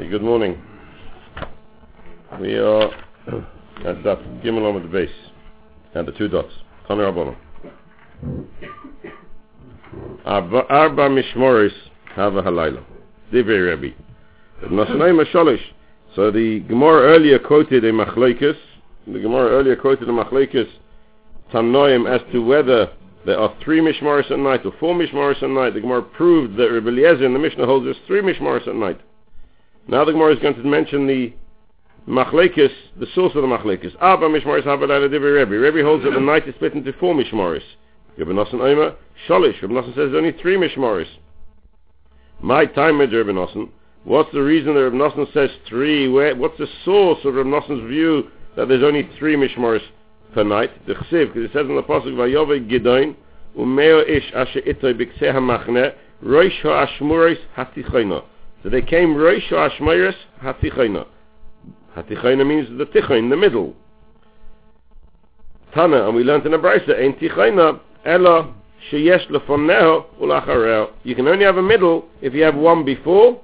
Okay, good morning. We are at that Gimel on the base, and the two dots. Connor Abona. Arba Mishmoris have a halayla. Divrei Rebbe. Nasnaim Shalish. So the Gemara earlier quoted a machlekes. The Gemara earlier quoted a machlekes Tanoim as to whether there are three mishmaris at night or four mishmaris at night. The Gemara proved that Rebbe Eliezer in the Mishnah holds there's three mishmaris at night. Now the Gemara is going to mention the machlekes, the source of the machlekes. Abba mishmaris habalayla divrei Rebbe. Rebbe holds that the night is split into four mishmaris. Rebbe Nosson Omer Shalish. Rebbe Nosson says there's only three mishmaris. My time, Rebbe Nosson. What's the reason that Rebbe Nosson says three? Where, what's the source of Rebbe Nosson's view that there's only three mishmaris per night? The chsiv, because it says in the pasuk Vayove Gidoin Umeo Ish Asher Itoy Bikseh HaMachne Roish HaAshmuris Hatichayna. So they came Roish HaAshmuris Hatichayna. Hatichayna means the tichayn, the middle. Tana, and we learned in the Brisa, Ein Tichayna Ella Sheyesh Lefonneho Ulachareo. You can only have a middle if you have one before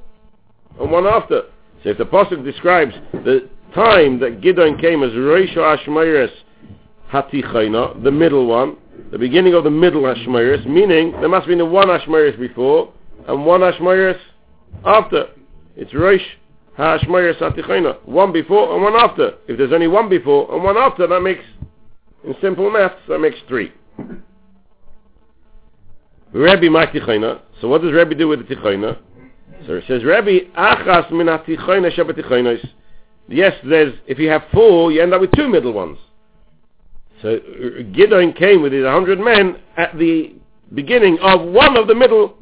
and one after. So if the pasuk describes the time that Gidon came as Roish HaAshmuris Hatichayna, the middle one, the beginning of the middle Hashmoiris, meaning there must be the one Hashmoiris before and one Hashmoiris after. It's Rosh Hashmoiris Hatichayna, one before and one after. If there's only one before and one after, that makes, in simple maths, that makes three. Rabbi Matichayna, so what does Rabbi do with the Tichayna? So it says, Rabbi Achas min Hatichayna Shabbat Yes, there's, if you have four, you end up with two middle ones. So uh, Gideon came with his hundred men at the beginning of one of the middle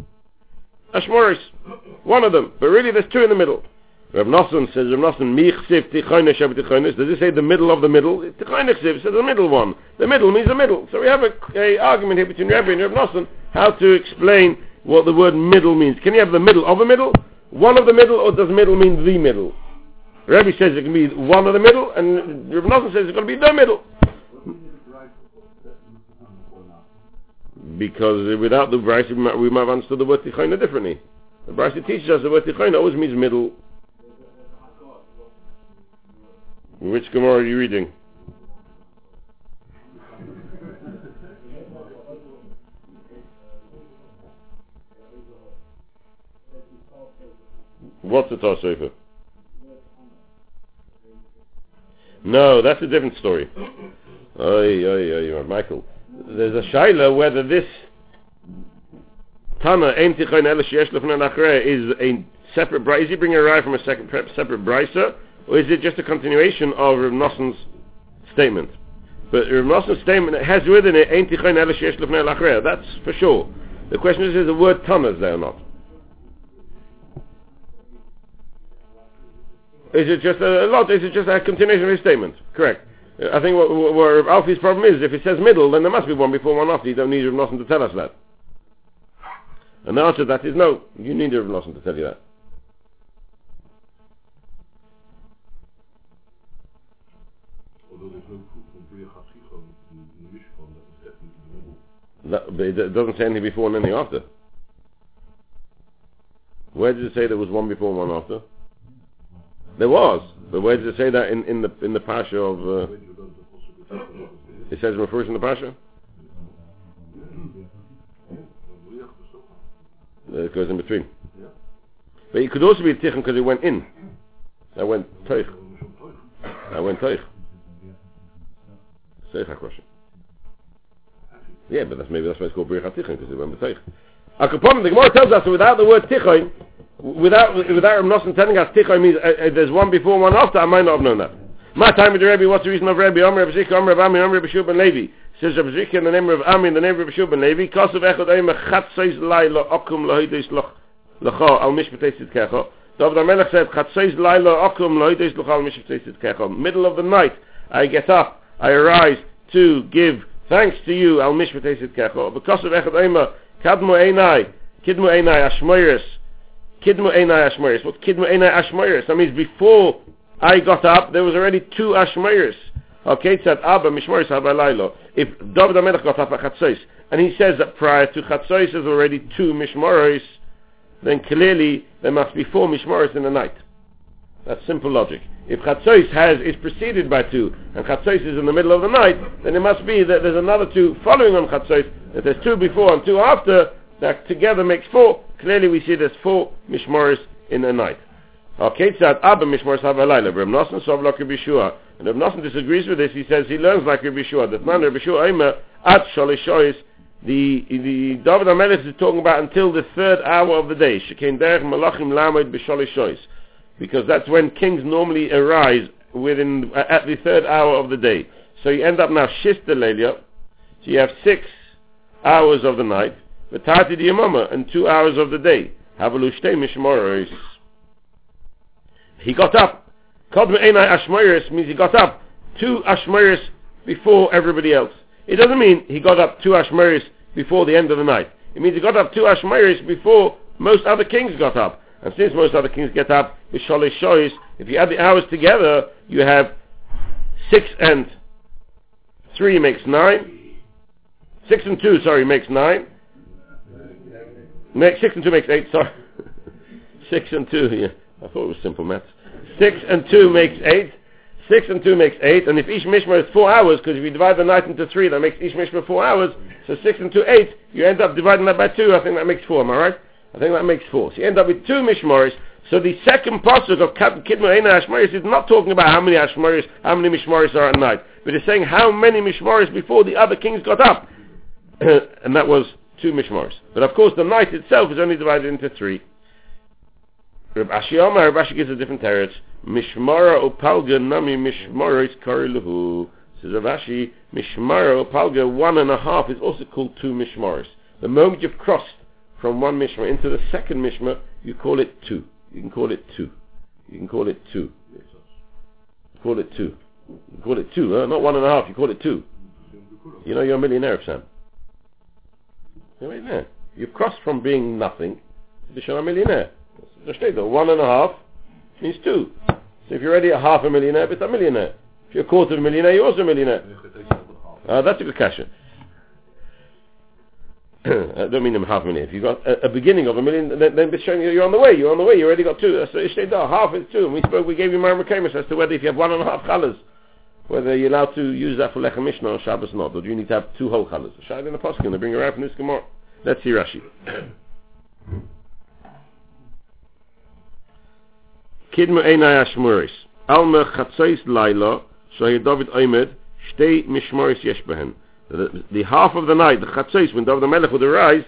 Ashmoris. One of them. But really there's two in the middle. Rav Nosson says, Rav Nosson, Mich Siv Tichayne Shabbat Tichaynes. Does it say the middle of the middle? Tichayne Siv says the middle one. The middle means the middle. So we have a, a argument here between Rabbi and Rav Nosson how to explain what the word middle means. Can you have the middle of a middle? One of the middle or does middle mean the middle? Rabbi says it can be one of the middle and Rav Nosson says it's going to be the middle. because without the Brisa we might have understood the word Tichayna differently. The Brisa teaches us the word Tichayna always means middle. Which Gemara are you reading? What's the Tossefer? No, that's a different story. Oy, oy, oy, Michael there's a shaila whether this Tana Ein Tichayin Ela Sheyesh Lefnei Nachrei is a separate brisa. Is he bringing a rye from a second, separate brisa, or is it just a continuation of Rav Nosson's statement? But Rav Nosson's statement has within it Ein Tichayin Ela Sheyesh Lefnei Nachrei. That's for sure. The question is, is the word Tana is there or not? Is it just a, a lot? Is it just a continuation of his statement? Correct. I think what, what, what Alfie's problem is, if it says middle, then there must be one before, one after. You don't need Rav Nosson to tell us that. And the answer to that is no. You need Rav Nosson to tell you that. That, it doesn't say anything before and anything after. Where did it say there was one before and one after? There was, but where did it say that in, in the in the pasha of? Uh, it says refers in the pasha. It goes in between. But it could also be a tikkun because it went in. That went teich. That went teich. Seicha question. Yeah, but that's maybe that's why it's called Bircha Tichon because it went teich. Akapom, the Gemara tells us that without the word tichon, without without Rav Nosson telling us tichon means uh, uh, there's one before, one after. I might not have known that. My time with the Rebbe, what's the reason of Rebbe? Omer Rebbe Zika, Omer Rebbe Ami, Omer Rebbe Shub ben Levi. Says Rebbe Zika in the name of Ami, in the name of Shub ben Levi, Kosav Echad Omer Chatzeis Laila Okum Lohides Locha Al Mishpatei Sidkecha. David HaMelech said, Chatzeis Laila Okum Lohides Locha Al Mishpatei Sidkecha. Middle of the night, I get up, I arise to give thanks to you, Al Sidkecha. Because of Echad Omer, Kadmo Einai, Kidmo Einai Ashmoiris, Kidmo Einai Ashmoiris. What Kidmo Einai Ashmoiris? That means before I got up, there was already two Ashmoiris. Okay, said Abba Mishmoris Habalaylo. If David HaMelech got up at Chatzos, and he says that prior to Chatzos there's already two Mishmoris, then clearly there must be four Mishmoris in the night. That's simple logic. If Chatzos has is preceded by two, and Chatzos is in the middle of the night, then it must be that there's another two following on Chatzos. If there's two before and two after, that together makes four. Clearly, we see there's four mishmoris in the night. Okay, tzad abba mishmor savalayla. Reb Nosson sov like Rabbi Shua. And Reb Nosson disagrees with this. He says he learns like Rabbi Shua. That man Rabbi Shua aimer at shalishois. The the David Amelech is talking about until the third hour of the day. Shekain derech malachim lamed b'shalishois because that's when kings normally arise within uh, at the third hour of the day. So you end up now shista lelia. So you have six hours of the night, v'tati diyamama, and two hours of the day. Havalushtei mishmoros. He got up. Enai ashmoris means he got up two ashmoris before everybody else. It doesn't mean he got up two ashmoris before the end of the night. It means he got up two ashmoris before most other kings got up. And since most other kings get up with sholish shoys, if you add the hours together, you have six and three makes nine. Six and two, sorry, makes nine. Make, six and two makes eight, sorry. six and two, yeah. I thought it was simple maths. Six and two makes eight. Six and two makes eight. And if each mishmar is four hours, because if you divide the night into three, that makes each mishmar four hours. So six and two, eight. You end up dividing that by two. I think that makes four, am I right? I think that makes four. So you end up with two mishmaris. So the second pasuk of Kidma Eina Ashmaris is not talking about how many Ashmaris, how many mishmaris are at night, but it's saying how many mishmaris before the other kings got up, and that was two mishmaris. But of course, the night itself is only divided into three. Reb Ashi Reb Ashi gives a different teretz. Mishmara opalga nami mishmaris kariluhu. Says Reb Ashi, Mishmara opalga one and a half is also called two mishmaris. The moment you've crossed from one mishma into the second mishma, you call it two. You can call it two. You can call it two. Call it two. You call it two, huh? Not one and a half, you call it two. You know you're a millionaire, Sam. You're a millionaire. You've crossed from being nothing to become a millionaire. One and a half means two. So if you're already a half a millionaire, it's a millionaire. If you're a quarter of a millionaire, you're also a millionaire. Uh, that's a good question. I don't mean them half a million. If you've got a, a beginning of a million, then, then it's showing you you're on the way. You're on the way. You already got two. So ishteidah, half is two. And we spoke, we gave you Marim Kamis as to whether if you have one and a half colors, whether you're allowed to use that for Lechem Mishneh or Shabbos or not, or do you need to have two whole colors? Shad in the Poskin, they bring around from this Gemara. Let's see Rashi. Einai Ashmuris. Oimed, the, the half of the night, the chatzos, when David the Melech would arise,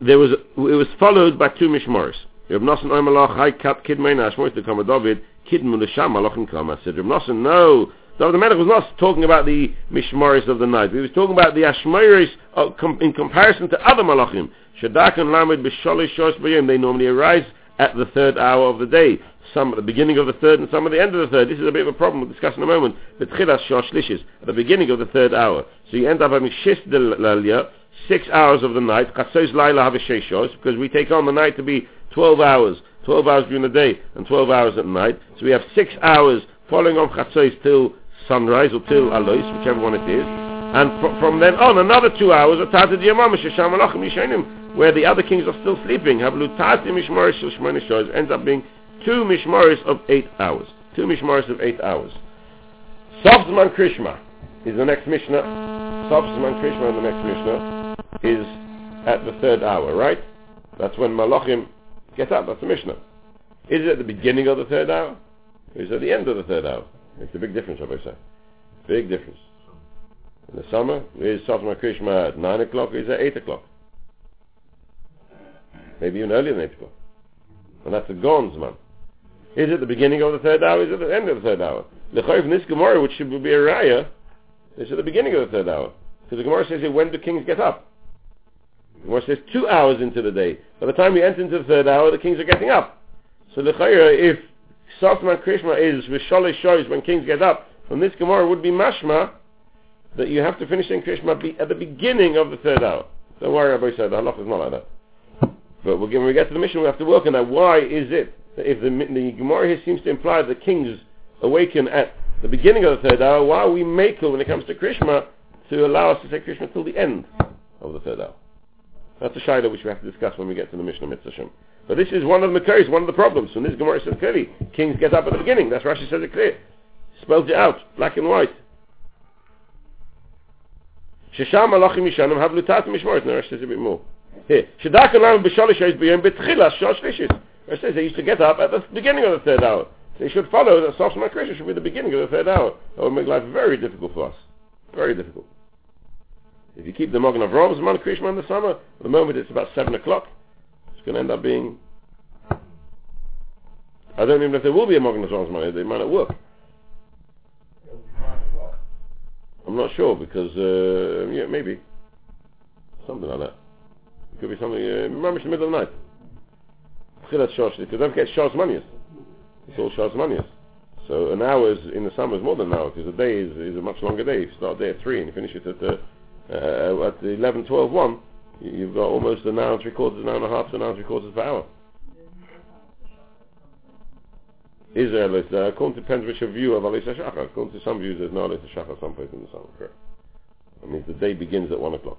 there was it was followed by two mishmaris. Reb Nosson Oimalach Hai Kat Kidmein Ashmois to come David Kidmu L'Sham Malachim Kama said Reb Nosson no David Melech was not talking about the mishmaris of the night. He was talking about the ashmaris uh, in comparison to other malachim. Shadak and Lamed b'sholish shos b'yom. They normally arise at the third hour of the day some at the beginning of the third and some at the end of the third. This is a bit of a problem we'll discuss in a moment. The tchilas shosh at the beginning of the third hour. So you end up having shis de six hours of the night. Chatzos laila a because we take on the night to be 12 hours. 12 hours during the day and 12 hours at night. So we have six hours following on chatzos till sunrise or till alois, whichever one it is. And fr- from then on, another two hours of Tata Diyamam, Shesham Malachim Yishanim, where the other kings are still sleeping. Havlu Tati Mishmar Shishmani ends up being two mishmaris of eight hours. Two mishmaris of eight hours. Sofzman Krishma is the next Mishnah. Sofzman Krishma the next Mishnah is at the third hour, right? That's when Malachim get up. That's the Mishnah. Is it at the beginning of the third hour? Or is it at the end of the third hour? It's a big difference, I say. Big difference. In the summer, is Sofzman Krishma at 9 o'clock, is it at 8 o'clock? Maybe even earlier than 8 o'clock. And that's the Gons, man. Is it the beginning of the third hour? Is it the end of the third hour? The Chayv in this Gemara, which should be a raya, is at the beginning of the third hour. Because the Gemara says here, when do kings get up? The Gemara says two hours into the day. By the time we enter into the third hour, the kings are getting up. So the Chayr, if Sofman Krishma is Vishalish shows when kings get up, from this Gemara would be mashma that you have to finish in Krishma at the beginning of the third hour. Don't worry, Rabbi said, the halach is not like that. But when we get to the mission, we have to work on that. Why is it that if the, the Gemara here seems to imply the kings awaken at the beginning of the third hour, why are we makel when it comes to Krishma to allow us to say Krishma till the end of the third hour? That's a shaila which we have to discuss when we get to the Mishnah Mitzvah But this is one of the Makaris, one of the problems. So this Gemara says clearly, kings get up at the beginning. That's Rashi says it clear. Spells it out, black and white. Shesham yishanim have lutatim mishmorit. Now Rashi says a bit more. Here, Shadak alam b'shalish eis b'yom b'tchilas shosh lishis. Rashi says they used to get up at the beginning of the third hour. They should follow that Sof Makrisha should be the beginning of the third hour. That would make life very difficult for us. Very difficult. If you keep the Mogan of Rom's Man Krishma in the summer, the moment it's about 7 o'clock, it's going to end up being... I don't even know if there will be a Mogan of Rom's Man. They might not work. I'm not sure because, uh, yeah, maybe. Something like that. It could be something, uh, maybe the middle of the night. Because don't forget Shah's Manias. It's all Shah's Manias. So an hour is, in the summer is more than an hour because a day is, is a much longer day. You start day at 3 and you finish it at, uh, uh, at 11, 12, 1. You've got almost an hour and three quarters, an hour and a half an hour and three quarters per hour. Israel is, uh, according to depends which view of Alisa Shachar. According to some views, there's no Alisa Shachar someplace in the summer. Correct. That means the day begins at 1 o'clock.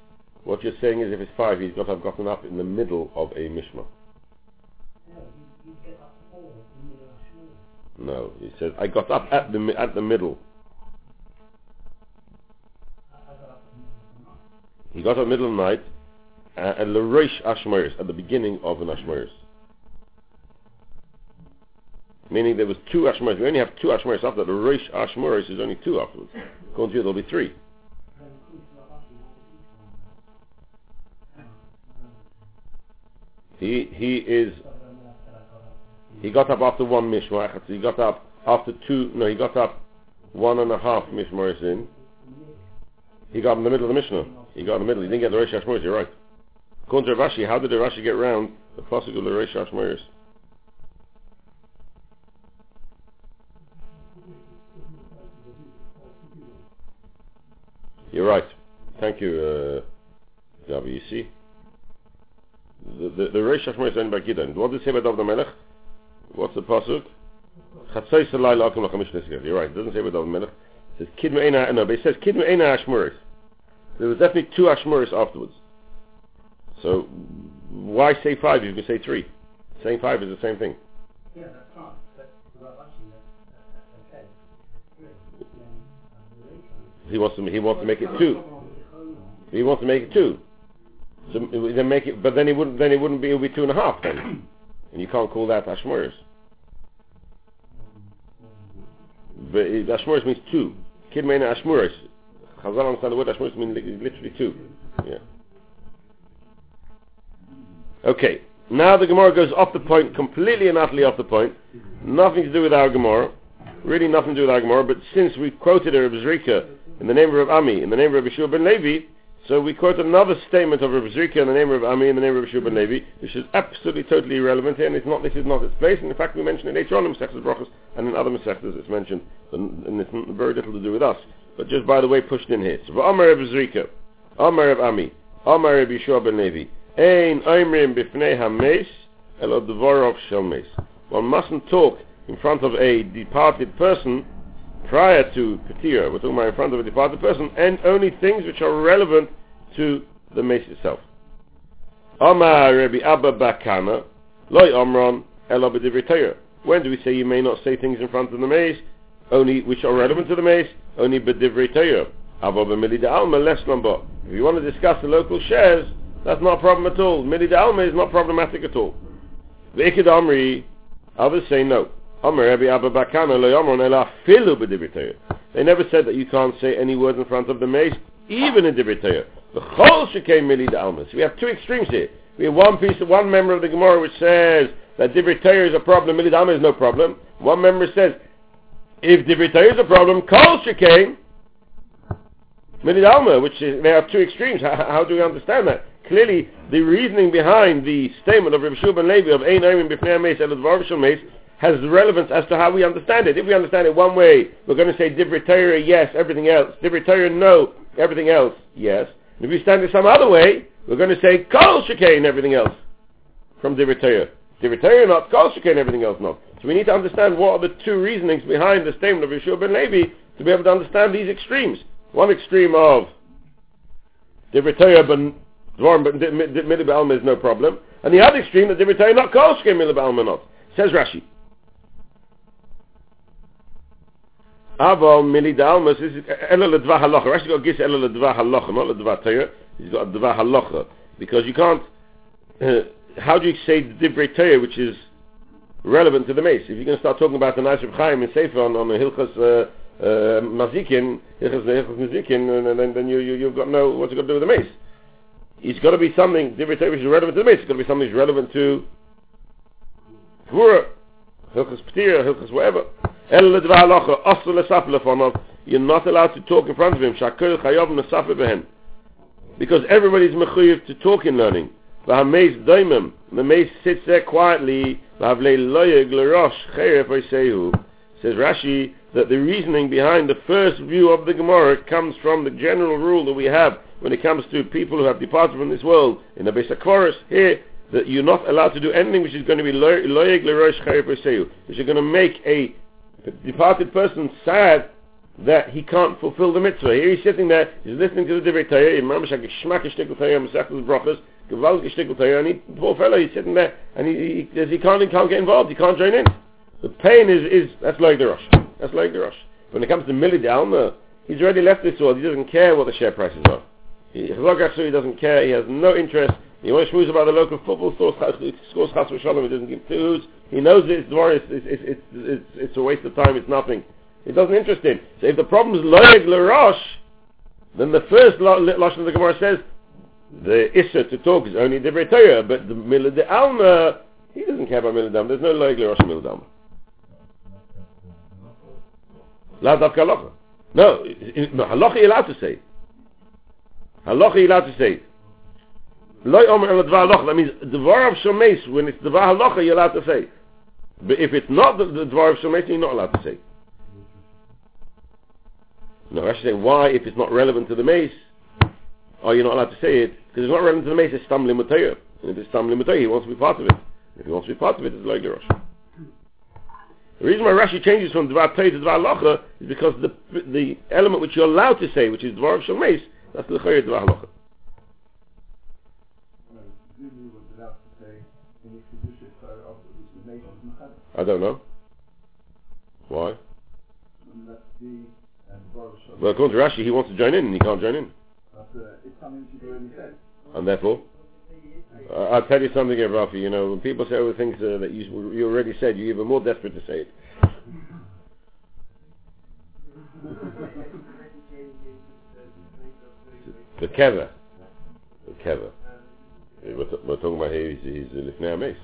what you're saying is if it's five, he's got to have gotten up in the middle of a mishma. No, he says I got up at the at the middle. He got up middle of the night uh, at L'Reish Ashmaris, at the beginning of an Ashmaris. Meaning there was two Ashmaris. We only have two Ashmaris after the Reish Ashmaris is only two afterwards. Going to you, there'll be three. He he is he got up after one mishmar. He got up after two. No, he got up one and a half mishmaris in. He got in the middle of the mishnah. He got in the middle. He didn't get the Reish Hashmoris. You're right. According to Rashi, how did the Rashi get round the pasuk of the Reish Hashmoris? You're right. Thank you, uh, Gabi. The the, the Reish Hashmoris only by Gideon. What does it say about David Melech? What's the pasuk? Chatzai Salai Lakum Lachamish You're right. It doesn't say about David Melech. It says Kid Me'ena. Uh, no, but it says Kid Me'ena Hashmoris. There was definitely two Ashmuris afterwards. So why say five? You can say three. Saying five is the same thing. Yeah, that's fine. But actually, okay. He wants to. He wants to make it two. He wants to make it two. So then make it, but then he wouldn't. Then it wouldn't be. It would be two and a half then, and you can't call that Ashmuris. But Ashmuris means two. Kid Mena Ashmuris. Chazal understand the word Ashmuris means literally two. Yeah. Okay. Now the Gemara goes off the point, completely and utterly off the point. Nothing to do with our Gemara. Really nothing to do with our Gemara. But since we quoted Reb Zrika in the name of Ami, in the name of Yeshua ben Levi, so we quote another statement of Reb Zrika in the name of Ami, in the name of ben Levi, which is absolutely totally irrelevant here, and it's not, this is not its place. And in fact, we mentioned it later on in Masechtas and in other Masechtas it's mentioned, and it's very little to do with us. But just by the way, pushed in here. So, Amar Reb Zrika, Amar Reb Ami, Amar Reb Yeshua ben Levi, Ein Oimrim Bifnei HaMeis, Elo Dvorov Shel. One mustn't talk in front of a departed person prior to Ketira. We're talking about in front of a departed person, and only things which are relevant to the mace itself. Rabbi Abba Bakana, Omron, When do we say you may not say things in front of the mace? Only which are relevant to the mace, only B'divrei Torah. Avo B'milida Alma, less number. If you want to discuss the local shares, that's not a problem at all. Milida Alma is not problematic at all. The Ikid others say no. Abba They never said that you can't say any words in front of the mace, even in divrei The chol shekei milida alma. So we have two extremes here. We have one piece, one member of the Gemara which says that divrei is a problem, milida alma is no problem. One member says if divrei is a problem, kol shekei milida alma, which is, have two extremes. How, how do we understand that? clearly the reasoning behind the statement of Rabbi Shua ben Levi of Ein Oimim B'fnei HaMeis El Dvar Shel Meis has relevance as to how we understand it. If we understand it one way, we're going to say Divrei yes, everything else. Divrei no, everything else, yes. And if we stand it some other way, we're going to say Kol Shekain, everything else from Divrei. Divrei not Kol Shekain, everything else, not. So we need to understand what are the two reasonings behind the statement of Yeshua ben Levi to be able to understand these extremes. One extreme of Divrei but Dvorim, but Milah is no problem. And the other extreme, that Divrei not Kol Shekain, Milah not. Says Rashi. Aval mili dalmas is ela ledva halacha. Rashi got gis ela ledva halacha, not ledva Torah. He's got ledva halacha because you can't. Uh, how do you say the divrei Torah, which is relevant to the mace? If you're going to start talking about the Nice of Chaim and Sefer on, on the Hilchas uh, uh, Mazikin, Hilchas Mazikin, and then, then you, you you've got no what's it got to do with the mace? It's got to be something divrei Torah which is relevant to the mace. It's got to be something is relevant to Gvura, Hilchas Ptira, Hilchas whatever. You're not allowed to talk in front of him. Chayav nesafe behen. Because everybody's mechuyev to talk in learning. V'hameis doimim. The mace sits there quietly. V'havlei loyeg l'rosh cheref oisehu. Says Rashi that the reasoning behind the first view of the Gemara comes from the general rule that we have when it comes to people who have departed from this world. In the Beis Chorus here, that you're not allowed to do anything which is going to be loyeg oisehu. Which is going to make a the departed person sad that he can't fulfill the mitzvah. Here he's sitting there, he's listening to the Divrei Torah, and he, poor fellow, he's sitting there, and he, he, he, can't, he can't get involved, he can't join in. The pain is, is that's like the rush. That's like the rush. When it comes to Mili Alma, he's already left this world, he doesn't care what the share prices are. He, he doesn't care, he has no interest, he wants to about the local football store, scores chas v'shalom, he doesn't give twos, he knows it's, it's, it's, it's, it's, it's a waste of time, it's nothing. It doesn't interest him. So if the problem is loeg l'rosh, then the first lashon of the Gemara says the issa to talk is only divrei Torah, but the milah de alma he doesn't care about milah. There's no loeg l'rosh milah de alma. La dafka halacha. No, halacha you're allowed to say. Halacha you're allowed to say. Loi omer el dvar halacha. That means dvar of shomeis when it's dvar halacha you're allowed to say. But if it's not the, the dvar of shomeis you're not allowed to say. No, I should say why, if it's not relevant to the mace, are you not allowed to say it? Because it's not relevant to the mace, it's stumbling matayah. And if it's stumbling matayah, he wants to be part of it. If he wants to be part of it, it's like Rosh. The reason why Rashi changes from Dvar Tei to Dvar Locha is because the the element which you're allowed to say, which is Dvar of Shemais, that's the Chayr Dvar Locha. I don't know. Why? Well, according to Rashi, he wants to join in, and he can't join in. And therefore, uh, I'll tell you something, Rafi. You know, when people say other things uh, that you, you already said, you're even more desperate to say it. the kever, the kever. We're, t- we're talking about here. He's, he's a lifnei ames.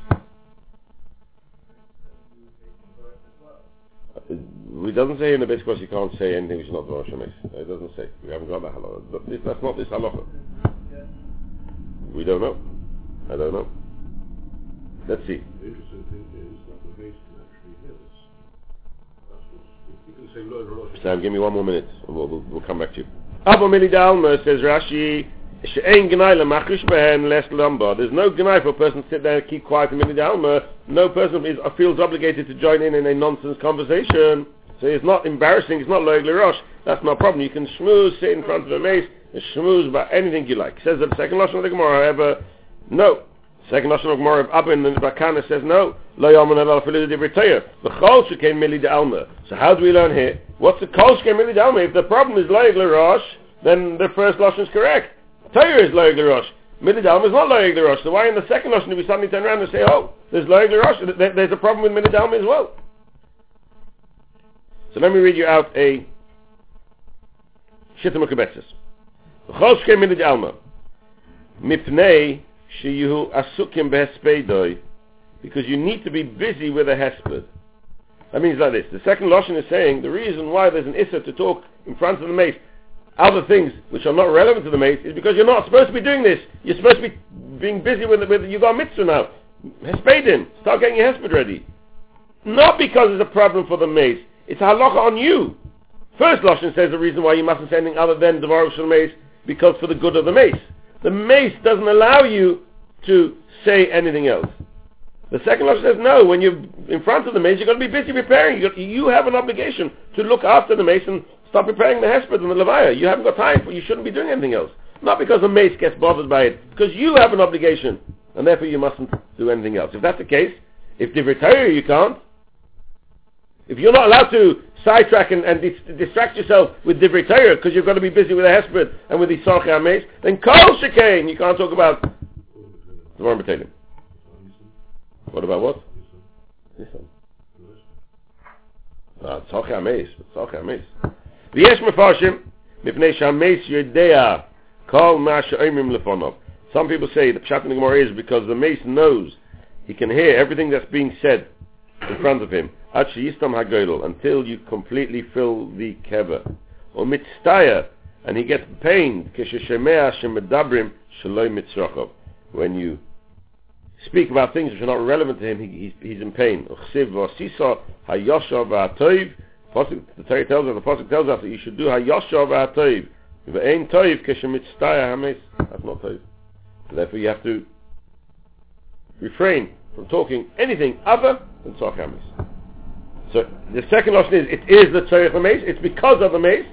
It doesn't say in the base course you can't say anything which is not Rosh It doesn't say. We haven't got that halacha. But this, that's not this halacha. We don't know. I don't know. Let's see. The interesting thing is that the base can actually hear this. That's what, you can say Lord Rosh. Sam, give me one more minute. and We'll, we'll, we'll come back to you. Abba Mili Dalma says Rashi. She'ein gnai lemachish behen les lamba. There's no gnai for a person to sit there and keep quiet in Mili Dalma. No person is, feels obligated to join in in a nonsense conversation. So it's not embarrassing, it's not loig rosh. That's no problem. You can schmooze, sit in front of a mace, and schmooze about anything you like. Says the second lashon of the Gemara, however, no. Second lashon of Gemara of Abin and Bakana says no. Lo yaman alal filu de britaya. The chol came mili de alma. So how do we learn here? What's the chol came mili de alma? If the problem is loig rosh, then the first lashon is correct. Torah is loig rosh. Mili de alma is not loig rosh. So why in the second lashon do we suddenly turn around and say, oh, there's loig rosh? There's a problem with mili de alma as well. So let me read you out a Shittah Mekubetzes. Choshke minid alma. Mipnei sheyu asukim behespedoi. Because you need to be busy with a hesped. That means like this. The second Lashon is saying the reason why there's an Issa to talk in front of the mace other things which are not relevant to the mace is because you're not supposed to be doing this. You're supposed to be being busy with, with you got mitzvah now. Hespadin, start getting your hesped ready. Not because it's a problem for the mace. It's a halacha on you. First Lashon says the reason why you mustn't say anything other than Devar Shal Mace because for the good of the mace. The mace doesn't allow you to say anything else. The second Lashon says no, when you're in front of the mace, you're going to be busy preparing. You, have an obligation to look after the mace and start preparing the hesped and the levaya. You haven't got time for You shouldn't be doing anything else. Not because the mace gets bothered by it, because you have an obligation, and therefore you mustn't do anything else. If that's the case, if Divrei you can't, if you're not allowed to sidetrack and, and dis- distract yourself with Divrei Torah because you're going to be busy with the Hesped and with the Sarche Amesh, then Kol Shekain, you can't talk about the Marmor What about what? This one. Ah, Sarche Amesh, Sarche Amesh. V'yesh mefarshim, mipnei shamesh yodea, kol ma she'omim lefonov. Some people say the Pshat in the Gemara is because the mace knows he can hear everything that's being said in front of him. Until you completely fill the kever. Or mitztaya, and he gets pained, kesheshemea shemedabrim shaloi mitzrachov. When you speak about things which are not relevant to him, he, he's, he's in pain. The Torah tells us, the Pasuk tells us that you should do hayoshav v'atoiv. V'ein toiv keshemitztaya hames. That's not toiv. Therefore you have to refrain from talking anything other than tzach hames. So the second lashon is it is the tzarech mace. It's because of the mace.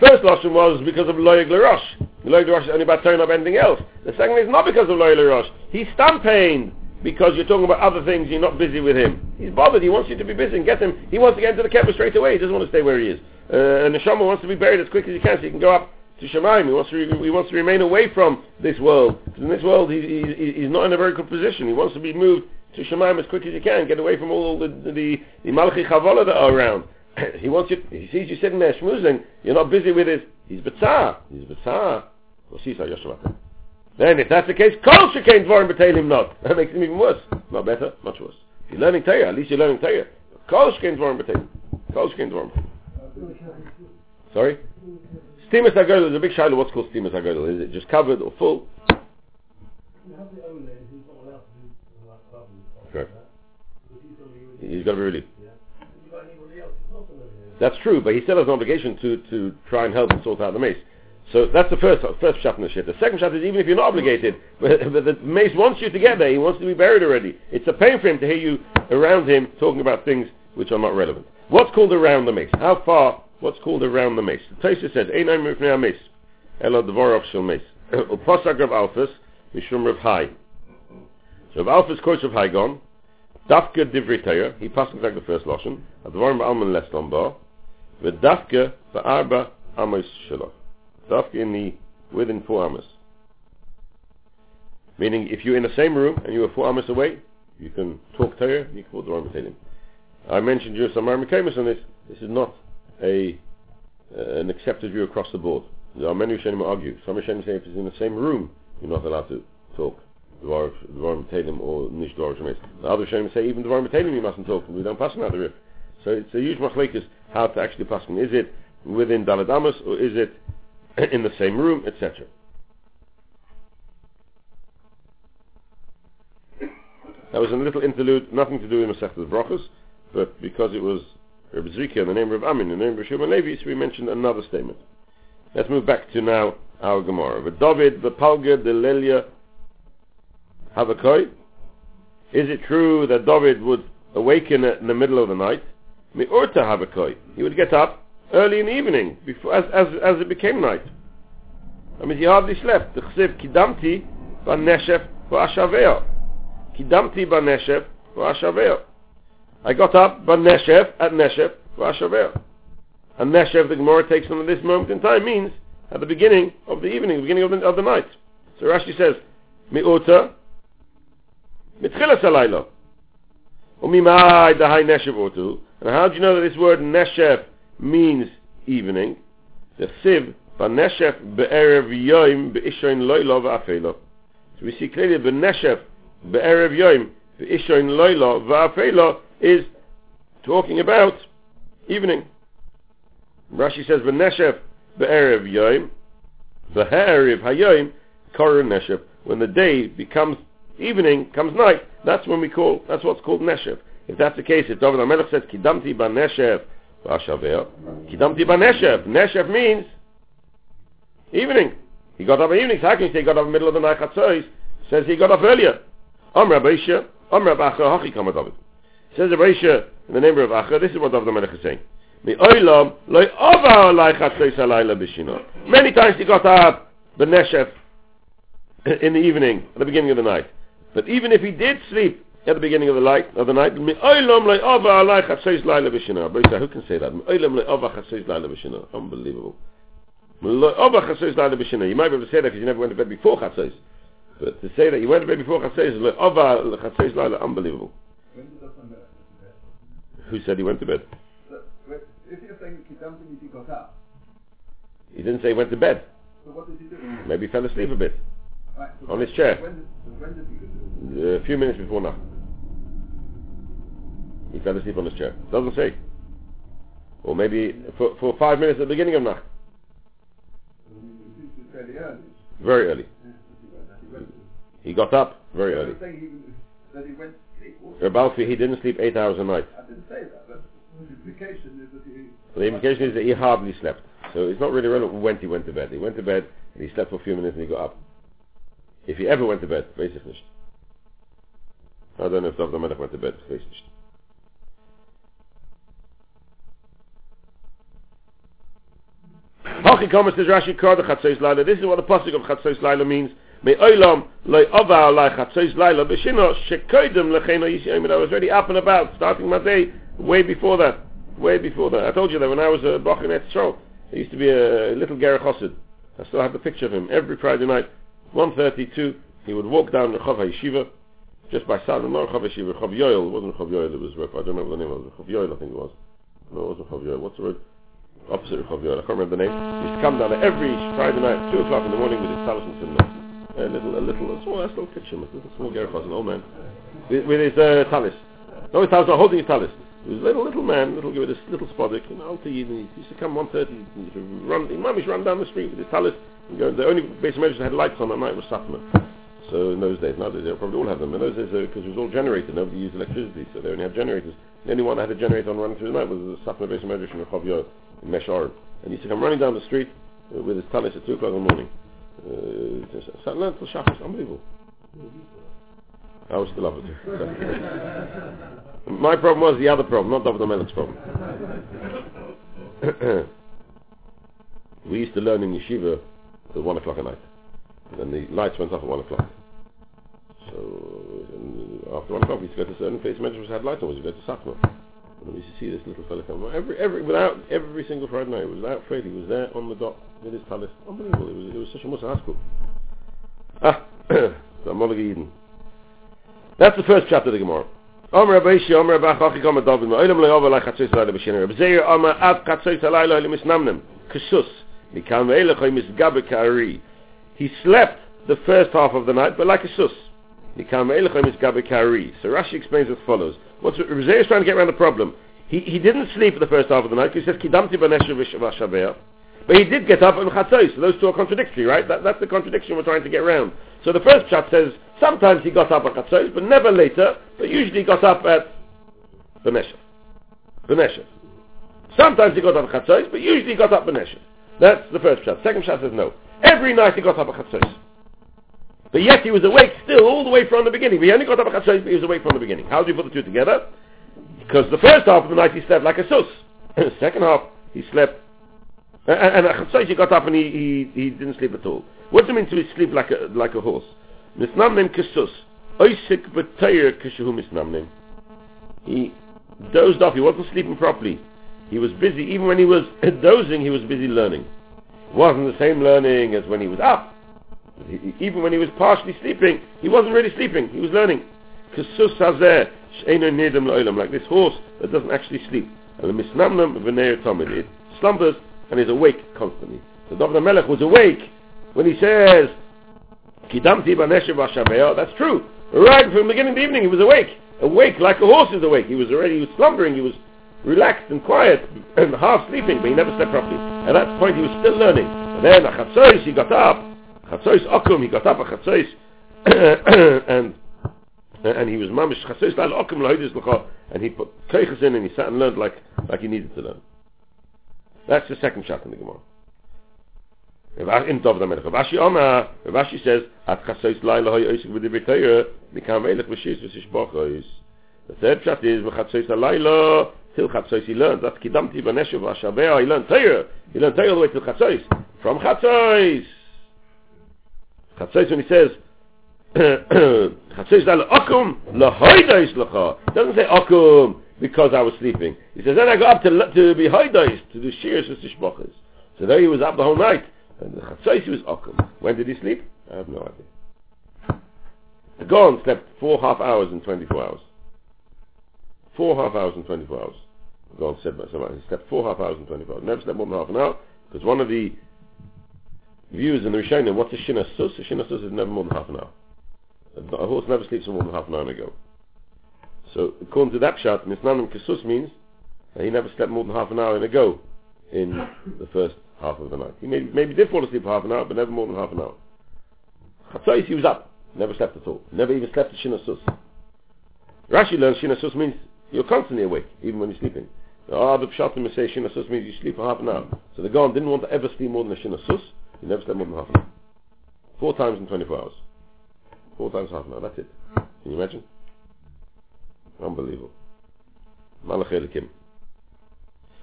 First lashon was because of loyeg lerosh. Loyeg lerosh is only about turning up anything else. The second is not because of loyeg lerosh. He's stampeded because you're talking about other things. You're not busy with him. He's bothered. He wants you to be busy and get him. He wants to get into the kever straight away. He doesn't want to stay where he is. Uh, and the Neshama wants to be buried as quick as he can so he can go up to Shemaim. He wants to, re- he wants to remain away from this world. In this world, he, he, he's not in a very good position. He wants to be moved to Shemaim as quick as you can, get away from all the the, the, that are around. he wants you, he sees you sitting there schmoozing, you're not busy with his, he's Betzah, he's Betzah. Well, see, Then, if that's the case, Kol Shekain Dvorim B'Teil him not. That makes him even worse. Not better, much worse. If you're learning Torah, at least you're learning Torah. Kol Shekain Dvorim B'Teil. Kol Shekain Dvorim Sorry? Steamer Sagodel is a big shiloh. What's called Steamer Sagodel? Is it just covered or full? You have the owner who's not allowed to do like others. Correct. Because he's got to be be That's true, but he still has an obligation to, to try and help and sort out the mace. So that's the first first shot in the shit. The second shot is even if you're not obligated, but, but the mace wants you to get there. He wants to be buried already. It's a pain for him to hear you around him talking about things which are not relevant. What's called around the mace? How far? What's called around the mace? The Taisa says, "Ein mifnei mace, elo dvorov shel mace." Uposak Rav Alphas, mishum Rav Hai. So Rav Alphas quotes Rav Hai Gaon, Dafka divrei Torah. He passes like the first lashon. Advarim ba'alman less bar. V'dafka ba'arba amos shelo. Dafka in the within four amos. Meaning, if you're in the same room and you are four amos away, you can talk Torah. You can put the Rambam I mentioned you some Marmikamus on this. This is not a uh, an accepted view across the board. There are many Rishonim argue. Some Rishonim say if it's in the same room, you're not allowed to talk. Dvar B'Teilim or Nish Dvar Shemes. The other Rishonim say even Dvar B'Teilim you mustn't talk. We don't pass the rif. So it's a huge machlekes how to actually pass. Is it within Daladamas or is it in the same room, etc. That was a little interlude, nothing to do with Masechet Brachos, but because it was Reb Zrika the name of Amin, in the name of Shimon Levi, so we mentioned another statement. Let's move back to now our Gemara. The David, the Palga, the Lelia, Havakoi. Is it true that David would awaken in the middle of the night? Mi'urta Havakoi. He would get up early in the evening, before, as, as, as it became night. I mean, he hardly slept. The Chsiv, Kidamti, Baneshef, V'ashaveo. Kidamti Baneshef, V'ashaveo. I got up, but Neshef, at Neshef, Vashaver. And Neshef, the Gemara takes from this moment in time, means at the beginning of the evening, beginning of the, of the night. So Rashi says, Mi'uta, Mitchilas Alayla. Umimai Dahai Neshef Utu. And how do you know that this word Neshef means evening? The Siv, Baneshef Be'erev Yoim Be'ishoin Loilo Va'afelo. So we see clearly Baneshef Be'erev Yoim Be'ishoin Loilo Va'afelo is talking about evening. Rashi says, "V'neshef be'erev yoim, be'erev hayoim, koru neshev. When the day becomes evening, comes night, that's when we call, that's what's called neshev. If that's the case, if David HaMelech says, kidamti ba neshev, kidamti ba neshev, neshev means evening. He got up in the evening, how can you say he got up in the middle of the night, Chatzois? Says he got up earlier. Amr Abaisha, Amr Abacha, Hachi Kama David. Says Abaisha, in the name of Acha, this is what David HaMelech is saying. Many times he got up, the Neshef, in the evening, at the beginning of the night. But even if he did sleep at the beginning of the night, of the night, me'olam loy ova alai Chatzois alayla b'shino. Abaisha, who can say that? Me'olam loy ova Chatzois alayla b'shino. Unbelievable. Me'olam ova Chatzois alayla b'shino. You might be able to say that because you never went to bed before Chatzois. But to say that you went to bed before Chatzeis Laila, unbelievable. When did that come back? to bed? Who said he went to bed? If you're saying Kidamti he got up, He didn't say he went to bed. so what did he do? Maybe he fell asleep a bit. Right, so On his chair. When when did he go to A few minutes before now. He fell asleep on his chair. Doesn't say. Or maybe for, for five minutes at the beginning of be fairly early. Very early. He got up very early. he, didn't sleep eight hours a night. I didn't say that, but the implication is that he... The implication is that he hardly slept. So it's not really relevant when he went to bed. He went to bed and he slept for a few minutes and he got up. If he ever went to bed, weiß ich nicht. I don't know if David Melech went to bed, weiß nicht. Hachi Komas says Rashi Kor the Chatzois Laila. This is what the pasuk of Chatzois Laila means. Me oilam loy ova alai Chatzois Laila b'shino shekoidem yishayim. I was already up and about, starting my day way before that. Way before that. I told you that when I was a Bach in Etzro, there used to be a little Gerach Chassid. I still have the picture of him. Every Friday night, 1.32, he would walk down the Chav HaYeshiva, just by side not Chav HaYeshiva, Chav Yoel. It wasn't Chav Yoel, it was, I don't remember the name of it. Chav Yoel, I think it was. No, it wasn't Chav Yoel. What's the word? Opposite of Chav Yoel. I can't remember the name. He used to come down every Friday night, 2 o'clock in the morning with his talis and. A little, a little, a small, still picture him, a little small Chassid, an old man. With, with his uh, talis. No, his talis, not holding his talis. He was a little, little man, little with this little spodek, you know, to He used to come 1.30, he used to run, he mamish run down the street with his talis, the only base of that had lights on at night was Satmar. So in those days, nowadays they'll probably all have them. In those days, because it was all generated, nobody used electricity, so they only had generators. The only one that had a generator on running through the night was the Satmar base Medrash in Rechav in Meshar. And he used to come running down the street uh, with his talis at 2 o'clock in the morning. Uh, Satmar till Shabbos, unbelievable. I was still up it. My problem was the other problem, not David Melech's problem. we used to learn in yeshiva at one o'clock at night. And then the lights went off at one o'clock. So after one o'clock we used to go to certain places which had lights on, we used to go to Satmar. And we used to see this little fella come every every without every single Friday night, without fail, he was there on the dot with his palace. Unbelievable. It was it was such a musa. Ah the Molag Eden. That's the first chapter of the Gemara. Omer Abayishi, Omer Abach, Achi Gomer David, Oilem Le'ova Lai Chatzos Laila B'Shinei, Reb Zeir Omer Ad Chatzos Laila Oilem Isnamnem, Kesus, He slept the first half of the night, but like a sus. So Rashi explains as follows. What's Zeir is trying to get around the problem. He, he didn't sleep the first half of the night, he says. But he did get up on Chatzos, so those two are contradictory, right? That, that's the contradiction we're trying to get around. So the first chat says, sometimes he got up at Chatzos, but never later, but usually he got up at Beneshev. Beneshev. Sometimes he got up at Chatzos, but usually he got up Beneshev. That's the first shot. Second shot says no. Every night he got up at Chatzos. But yet he was awake still all the way from the beginning. He only got up at Chatzos, but he was awake from the beginning. How do you put the two together? Because the first half of the night he slept like a sus. the second half he slept and, at Chatzos he got up and he, he, he didn't sleep at all. What does it mean to sleep like a, like a horse? Misnamnim kesus. Oisik b'tayr kishahu misnamnim. He dozed off. He wasn't sleeping properly. He was busy. Even when he was dozing, he was busy learning. It wasn't the same learning as when he was up. He, even when he was partially sleeping, he wasn't really sleeping. He was learning. Like this horse that doesn't actually sleep. It slumbers and is awake constantly. So David Melech was awake when he says, Kidamti that's true. Right from the beginning of the evening, he was awake. Awake like a horse is awake. He was already, he was slumbering, he was relaxed and quiet and half sleeping, but he never slept properly. At that point, he was still learning. And then at Chatzos, he got up. Chatzos Okum, he got up at Chatzos, and and he was mamish Chatzos Lal Okum Lahoidis and he put keiches in and he sat and learned like like he needed to learn. That's the second shot in the Gemara. In Dov Melech. Ravashi Omer, Ravashi says, At Chatzos Laila Hoy Oisik V'Dibir Teir, Mikam Melech V'Shis V'Shishbochos. The third shot is V'Chatzos Laila till Chatzos he learned. That's Kidamti V'Neshev V'Ashavea, he learned Teir. He learned Teir all the way till Chatzos. From Chatzos. Chatzos when he says, Chatzos Laila Okum Lahoidois L'cha. doesn't say Okum because I was sleeping. He says, then I got up to, to be Hoidois, to do Shirs V'Shishbochos. So there he was up the whole night. And the Chatzos was Okum. When did he sleep? I have no idea. The Gaon slept four half hours in 24 hours. Four half hours and 24 hours. Gaon said by somebody, he slept four half hours and 24 hours. Never slept more than half an hour, because one of the views in the Rishonim, what's a Shina Sus? A is never more than half an hour. A horse never sleeps for more than half an hour ago. So according to that shot, Misnanim Kisus means that he never slept more than half an hour in a go in the first half of the night. He maybe, maybe did fall asleep for half an hour, but never more than half an hour. Chatzais, he was up. Never slept at all. Never even slept at Shinasus. Rashi learns Shinasus means you're constantly awake, even when you're sleeping. The other Pshatim say Shinasus means you sleep for half an hour. So the Gaon didn't want to ever sleep more than a Shinasus. He never slept more than half an hour. Four times in 24 hours. Four times half an hour. That's it. Can you imagine? Unbelievable. Malach Elikim.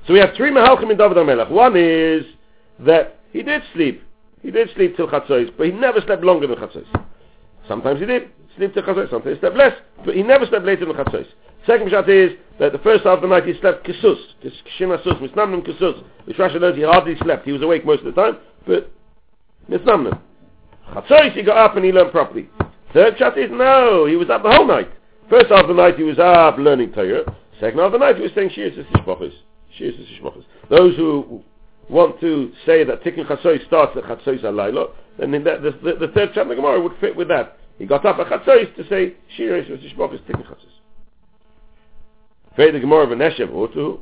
So we have three Mahalchim in David HaMelech. One is that he did sleep. He did sleep till Chatzos, but he never slept longer than Chatzos. Sometimes he did sleep till Chatzos, sometimes he slept less, but he never slept later than Chatzos. Second shot is that the first half of the night he slept Kisus, Kishim Asus, Misnamnim Kisus. Which Rashi learns he hardly slept. He was awake most of the time, but Misnamnim. Chatzos he got up and he learned properly. Third shot is no, he was up the whole night. First half of the night he was up learning Torah. Second half of the night he was saying Shias Shishbachas. Shias Shishbachas. Those who want to say that Tikkun Chatzos starts at Chatzos Alayla, then the, the, the, the third chapter of the Gemara would fit with that. He got up at Chatzos to say Shiras Shishbachas Tikkun Chatzos. Fei the Gemara of Neshev Otu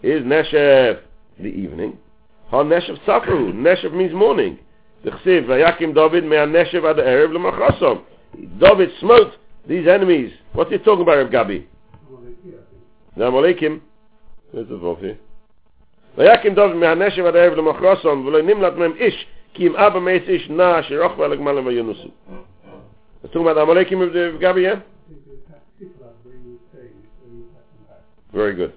is Neshev the evening. Ha Neshev Safru. Neshev means morning. The Chsiv Vayakim David mea Neshev ad Erev l'machasom. David smote these enemies. What's he talking about, Reb Gabi? The Amalekim. There's the Vov here. ויקים דוד מהנשב עד הערב למחרסון ולא נמלט מהם איש כי אם אבא מייס איש נע שרוכבה לגמלה וינוסו. Let's talk about Amalekim of the Gabi, yeah? Very good.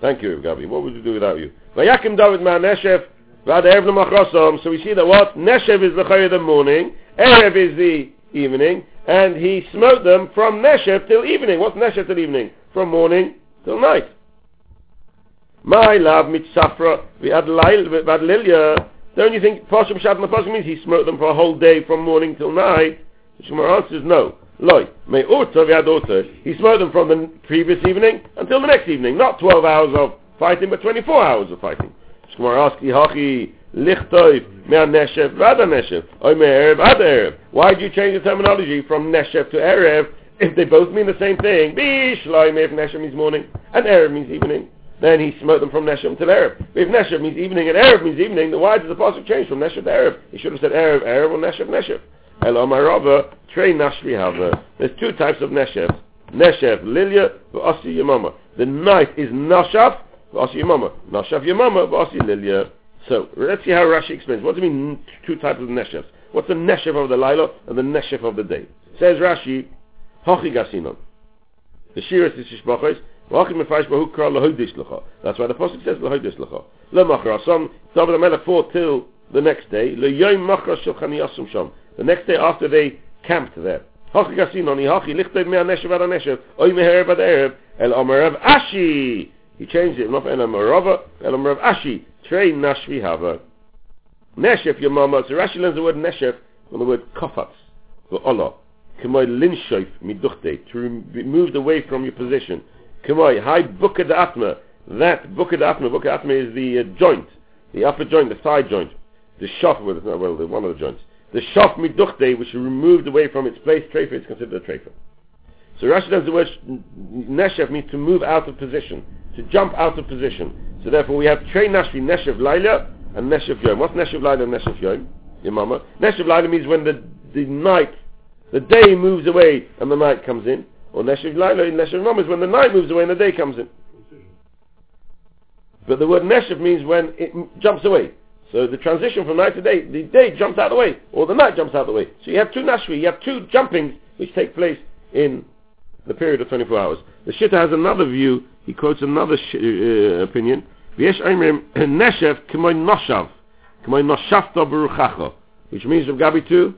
Thank you, Gabi. What would you do without you? Vayakim David ma Neshef Vad Erev Lemachrosom. So we see that what? Neshev is the the morning, Erev is the evening, and he smote them from Neshev till evening. What's Neshev till evening? From morning till night. My love mitzafra v'ad lilya. Don't you think Pasha Shat Pasha means he smote them for a whole day from morning till night? The Shemar answers no. Loi, may urta v'ad He smote them from the previous evening until the next evening. Not 12 hours of fighting, but 24 hours of fighting. Shemar asks, Hachi lichtoiv me'an neshev v'ad neshev. Oy me'erev ad erev. Why did you change the terminology from neshev to erev if they both mean the same thing? Bishloi if neshev means morning and erev means evening. Then he smote them from Neshem to Erev. If Neshem means evening and Erev means evening, then why does the Pasuk change from Neshem to Erev? He should have said Erev, Erev, or Neshem, Neshem. Elo Marava, Trey Nashri Hava. There's two types of Neshev. Neshev, Lilia, V'asi Yamama. The night is Nashav, V'asi Yamama. Nashav Yamama, V'asi Lilia. So, let's see how Rashi explains. What do you mean, two types of Neshevs? What's the Neshev of the Lila and the Neshev of the day? Says Rashi, Hochi Gasinon. The Shiras is Shishbachos, that's why the Apostle says Lahoidis Lecha. Le Machra, some David HaMelech fought till the next day. Le Yoim Machra Shulchan Yasum Sham. The next day after they camped there. Hachi Gasinoni, Hachi Lichtei Mea Neshev Ad Neshev, Oy Meherev Ad Erev, El Amarav Ashi. He changed it, not El Amarava, El Amarav Ashi. Trey Nashvi Hava. Neshef Yamama, so Rashi learns the word Neshef from the word Kafats, for Allah. K'moy linshoif miduchte, to be moved away from your position. K'moy, high bukad atma. That bukad atma, bukad atma is the uh, joint, the upper joint, the thigh joint. The shaf, well, well, one of the joints. The shaf miduchte, which is removed away from its place, trefa is considered a trefa. So Rashi does the word Neshev means to move out of position, to jump out of position. So therefore we have Trey Nashvi Neshev Laila and Neshev Yom. What's Neshev Laila and Neshev Yom? Your mama. Neshev Laila means when the, the night, the day moves away and the night comes in. Or Neshev Laila and Neshev Yom is when the night moves away and the day comes in. But the word Neshev means when it jumps away. So the transition from night to day, the day jumps out of the way, or the night jumps out of the way. So you have two nashri, you have two jumpings which take place in the period of 24 hours. The Shitta has another view. He quotes another sh- uh, opinion. V'yesh Omrim neshev k'moy noshav, k'moy noshafto beruchacho, which means of Gabi too,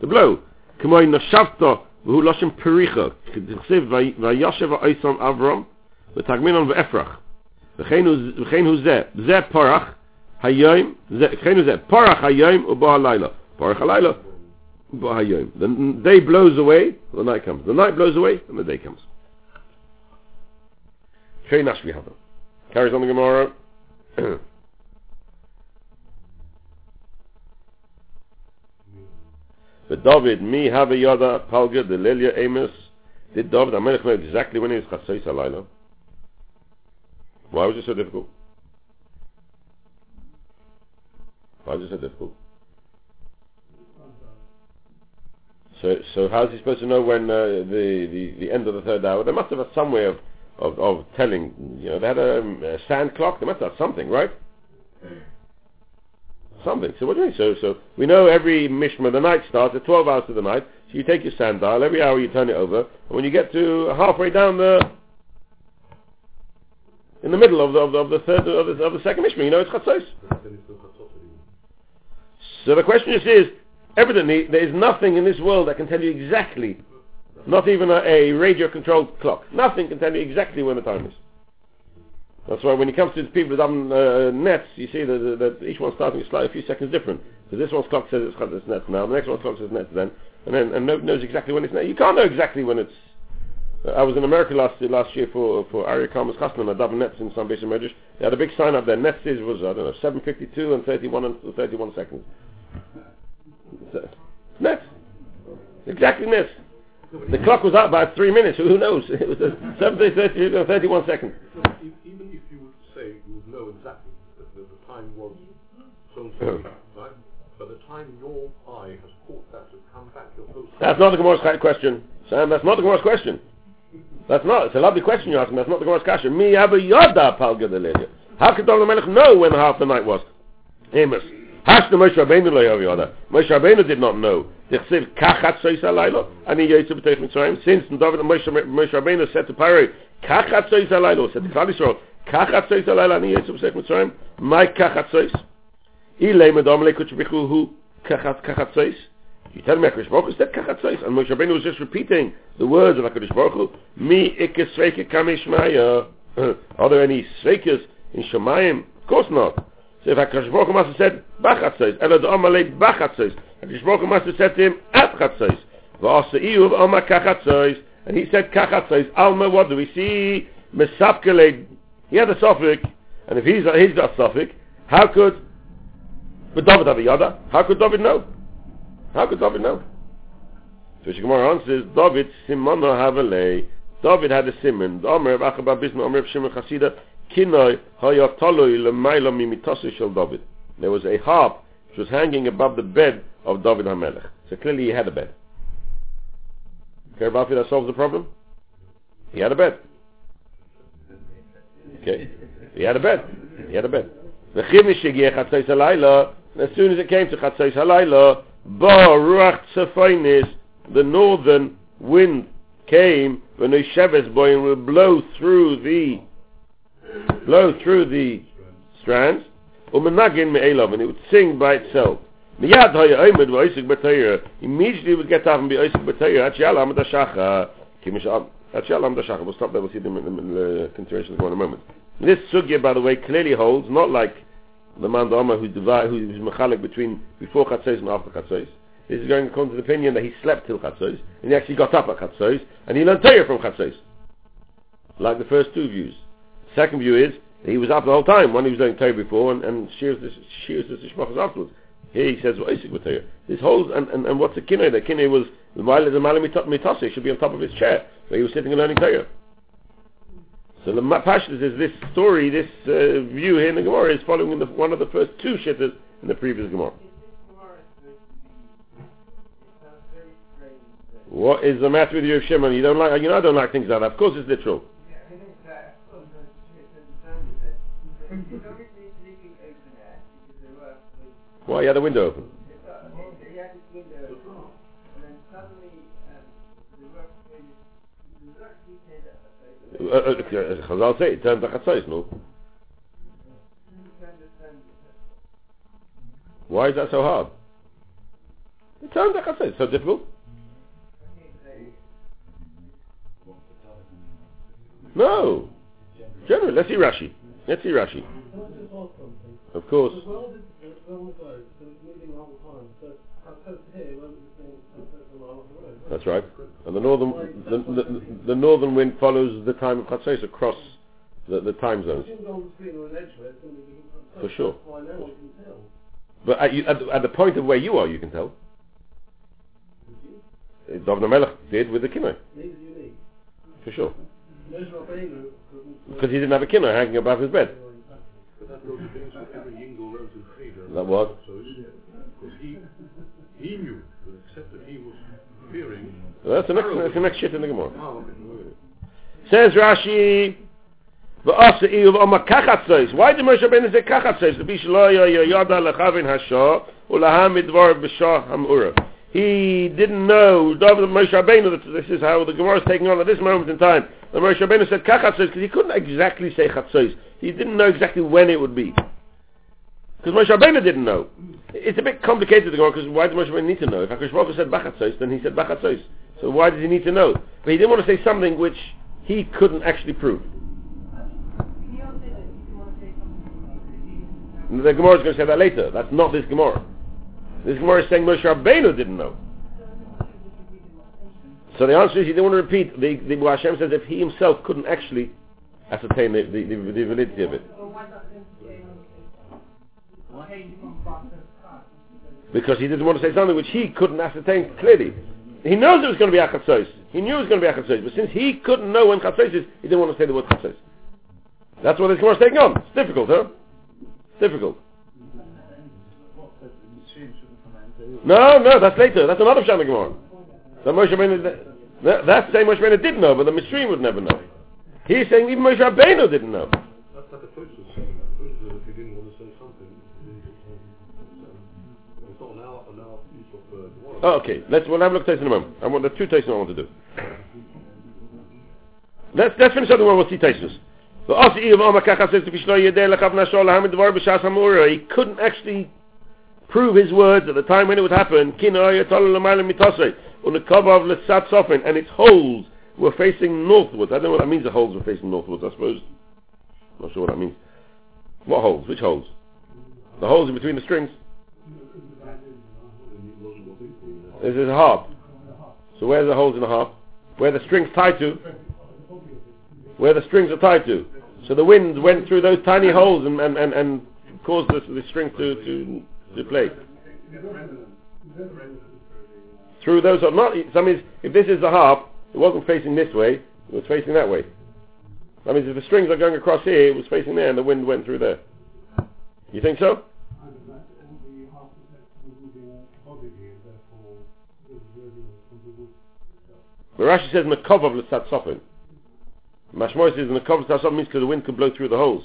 the blow. K'moy noshavto v'hu loshem pericha, k'dichsev v'yoshev ha'oisam avrom, v'tagminon v'efrach. V'chein hu zeh, zeh porach, Hayoim, Chenu Zeh, Parach ha'yom u ba Halayla. Parach Halayla, ba Hayoim. The day blows away, the night comes. The night blows away, and the day comes. Chenu Nashvi Hadam. Carries on the Gemara. But David, me have yada palga the lelia amos. Did David Amelech know exactly when he was chassais alayla? Why was it so difficult? Why was it so difficult? So, so how's he supposed to know when uh, the, the the end of the third hour? They must have had some way of, of, of telling. You know, they had a, a sand clock. They must have something, right? Something. So what do you mean? So, so we know every mishma, the night starts at 12 hours of the night. So you take your sand dial, every hour you turn it over, and when you get to halfway down the, in the middle of the, of the, of the third, of the, of the second mishma, you know it's chatzos. Then it's still Chatzot anymore. So the question just is, evidently there is nothing in this world that can tell you exactly, not even a, a radio-controlled clock, nothing can tell you exactly when the time is. That's why when it comes to people that have uh, nets, you see that, that each one's starting slightly a few seconds different. So this one's clock says it's, it's nets now, the next one's clock says nets then, and then and nobody knows exactly when it's net. You can't know exactly when it's. Uh, I was in America last last year for for Arya Karmas Chaslan, I double nets in some basic measures. They had a big sign up there. Nets is was I don't know 7:52 and 31 and 31 seconds. So, nets, exactly nets. The clock was out by three minutes. Who knows? It was uh, 7 30, 31 seconds. So even if you would say you would know exactly that the, the time was so and so, right? By the time your eye has caught that and come back, you're close. That's not the Gemara's question, Sam. That's not the Gemara's question. That's not. It's a lovely question you're asking. That's not the Gemara's question. Mi abba yada palga. How could David Melech know when half the night was? Amos. Hashna Moshe Rabbeinu lo yav yada. Moshe Rabbeinu did not know. Dichsiv kachat sois alaylo. Ani yetzu b'teich mitzrayim. Since David Moshe, Rabbeinu said to Paro, kachat sois alaylo. Said to Klal Yisrael, kachat sois alaylo. Ani yetzu b'teich mitzrayim. My kachat sois. Ilay medam lekut shbichu hu kachat kachat sois. You tell me HaKadosh Baruch Hu said kachat sois, and Moshe Rabbeinu was just repeating the words of HaKadosh Baruch Hu. Mi ikes sveike kam ishmaya. Are there any sveikas in Shemayim? Of course not. So if HaKadosh Baruch Hu must have said bachat sois, Elad bachat sois, HaKadosh Baruch Hu must have said to him at chat sois. V'asa iyuv Oma kachat sois, and he said kachat sois. Alma, what do we see? Mesapkele. He had a suffix, and if he's he's got suffix, how could but David have a yada? How could David know? How could David know? So Gemara answers, David simono havelei. David had a simon. Omer of Achaba Bisma, Omer of Shimon Chasida, There was a harp which was hanging above the bed of David HaMelech. So clearly he had a bed. Care about if that solves the problem? He had a bed. Okay. He had a bed. He had a bed. The. As soon as it came to chatzos halayla, ba the northern wind came when the sheves boy would blow through the blow through the strands. Umenagin me'elav, and it would sing by itself. Miyad haya oimed v'oisik b'tayra. Immediately it would get up and be oisik b'tayra. At yalam dashacha. Kimish um, at yalam dashacha. We'll stop there. We'll see them in, in, in the considerations in a moment. This sugya, by the way, clearly holds not like the man Dama who divide, who is mechalik between before chatzos and after chatzos. This is going according to the opinion that he slept till chatzos and he actually got up at chatzos and he learned Torah from chatzos, like the first two views. Second view is he was up the whole time. One he was doing Torah before and, and shears the the shmachas afterwards. Here he says, Isaac with Torah. This holds, and, and, and what's the kinoi? The kinoi was, the while the malam mitase should be on top of his chair, where he was sitting and learning Torah. So the Pashtas is this story, this uh, view here in the Gemara is following in the, one of the first two shittahs in the previous Gemara. What is the matter with you, Shimon? You don't like, you know, I don't like things like that. Of course, it's literal. Why you had the window open? Uh, uh, uh, Chazal say it turned to chatzos, no? Why is that so hard? It turned to chatzos. So difficult? No. Generally, let's see Rashi. Let's see Rashi. Of course. That's right. And the northern the, the, the northern wind follows the time of chatzos across the, the time zones. For sure. But at, you, at, the- at the point of where you are, you can tell. Dovna Melech did with the need. for sure. Because he didn't have a kinner hanging above his bed. That was? Because he, he knew, except that he was fearing. Well, that's the next, that's the next shit in the Gemara. Oh, okay. Says Rashi, ואוס איוב אומה ככה צויס, why the Moshe Rabbeinu זה ככה צויס, לבי שלא ידע לכוון השו, ולהם מדבור בשו המעורב. He didn't know. David Moshe Rabbeinu. This is how the Gemara is taking on at this moment in time. The Moshe Rabbeinu said kachatzos because he couldn't exactly say chatzos. He didn't know exactly when it would be. Because Moshe Rabbeinu didn't know. It's a bit complicated, the Gemara, because why did Moshe Rabbeinu need to know? If HaKadosh Baruch said bachatzos, then he said bachatzos. So why did he need to know? But he didn't want to say something which he couldn't actually prove. The Gemara is going to say that later. That's not this Gemara. This Gemara is saying Moshe Rabbeinu didn't know. So the answer is he didn't want to repeat. The, the Hashem says if he himself couldn't actually ascertain the, the, the, the validity of it. Because he didn't want to say something which he couldn't ascertain clearly. He knows it was going to be Achatzos. He knew it was going to be Achatzos. But since he couldn't know when Chatzos is, he didn't want to say the word Chatzos. That's what this Gemara is taking on. It's difficult, huh? It's difficult. No, no, that's later. That's another Shana Gemara. The Moshe Rabbeinu, that, that same Moshe Rabbeinu did know, but the Mishrim would never know. He's saying even Moshe Rabbeinu didn't know. That's like a Tosfos saying. Tosfos says if he didn't want to say something, he didn't say something. It's not an hour, an hour piece of uh, okay, let's we'll have a look at this in a moment. I want the two tastes I want to do. Let's let's finish up the one we'll see tastes. The Asi of Omar Kacha says to Bishlo Yedei Lakav Nashol Hamid Dvar B'Shas Hamura. He couldn't actually prove his words at the time when it would happen. On the cover of Lesat Sofin, and its holes were facing northwards. I don't know what that means. The holes were facing northwards. I suppose. I'm Not sure what that means. What holes? Which holes? The holes in between the strings. This is a harp. So where's the holes in the harp? Where the strings tied to? Where the strings are tied to. So the wind went through those tiny holes and, and, and, and caused the, the string to, to, to play. Through those, are not, that means if this is the harp, it wasn't facing this way, it was facing that way. That means if the strings are going across here, it was facing there and the wind went through there. You think so? But Rashi says Mekov l'sat sofin. Mashmoy says Mekov l'sat sofin means because the wind can blow through the holes.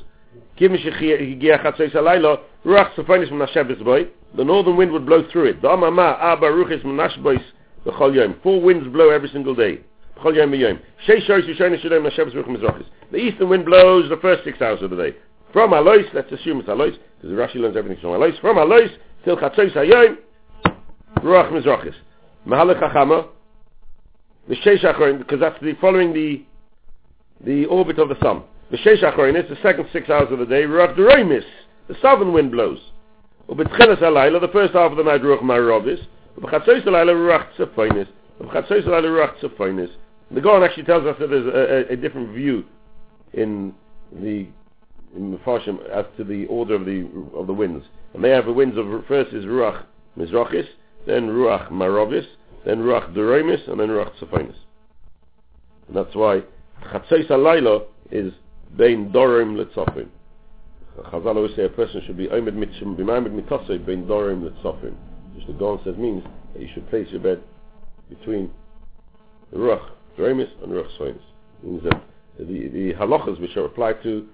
Give me shechiya chatzos alayla, ruach sofinis from Nashevis boy. The northern wind would blow through it. Dama ma aba ruchis from Nashbois b'chol yom. Four winds blow every single day. B'chol yom b'yom. Shei shoris yishonis shalom Nashevis ruch mizrachis. The eastern wind blows the first six hours of the day. From Alois, let's assume it's Alois, because Rashi learns everything from Alois. From Alois till chatzos hayom, ruach mizrachis. Mahalach chachama, the Sheish because that's the following the the orbit of the sun. The Sheish Achorin is the second six hours of the day. Ruach Deroimis, the southern wind blows. Alayla, the first half of the night, Ruach Marovis. Ubechatzois Alayla, Ruach Tzefoinis. Ubechatzois Alayla, Ruach Tzefoinis. The Goran actually tells us that there's a, a, a different view in the in the Farshim as to the order of the of the winds. And they have the winds of first is Ruach Mizrachis, then Ruach Maravis, then Ruach Duremis, and then Ruach Tzafonis. And that's why Chatzos Alayla is Bein Dorim Letzofim. Chazal always say a person should be Omed Mitchum B'Mamed Mitosei Bein Dorim Letzofim. Which the Gaon says means that you should place your bed between the Ruach Duremis and Ruach Tzafonis. Means that the, the halachas which are applied to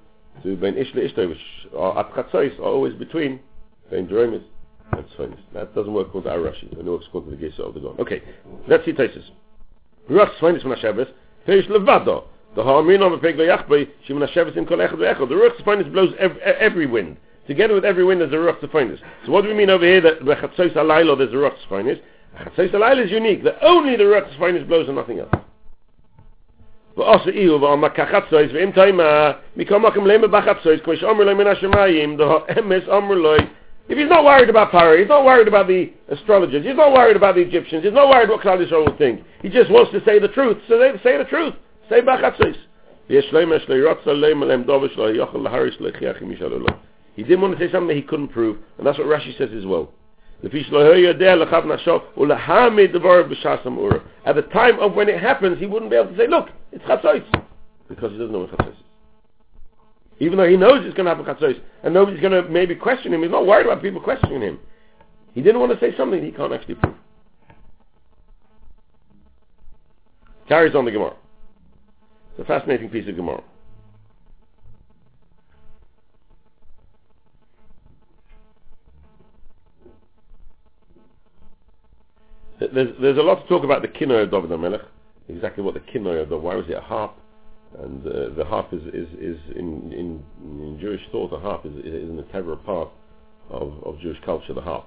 to Ben Ish Ishta, which are at Chatzos, are always between Ben Duremis and Tzafonis. That doesn't work according to our Rashi. It works according to the Gesa of the Gaon. Okay, let's see Taisus. Ruach Tzafonis from Hasheves, Perish Levado. The Ha'amin of a Peg Vayachbei, Shimon Hasheves in Kol Echad Ve'echad. The Ruach Tzafonis blows every, every wind. Together with every wind there's a Ruach Tzafonis. So what do we mean over here that the Chatzos Alaylo there's a Ruach Tzafonis? Chatzos Alaylo is unique. That only the Ruach Tzafonis blows and nothing else. ועושה איהו ואומר כחצויס ואם תאימה מכל מקום למה בחצויס כמו שאומר לו מן השמיים האמס אומר לו If he's not worried about Paro, he's not worried about the astrologers, he's not worried about the Egyptians, he's not worried what Klal Yisrael will think. He just wants to say the truth. So they say the truth. He didn't want to say something he couldn't prove, and that's what Rashi says as well. At the time of when it happens, he wouldn't be able to say, look, it's Chatzos. Because he doesn't know what is. Even though he knows it's going to happen Chatzos, and nobody's going to maybe question him, he's not worried about people questioning him. He didn't want to say something he can't actually prove. Carries on the Gemara. It's a fascinating piece of Gemara. There's, there's a lot to talk about the Kinnoy of David HaMelech, exactly what the Kinnoy of the, why was it a harp? And uh, the harp is, is, is in, in, in Jewish thought, a harp is, is an integral part of, of Jewish culture, the harp.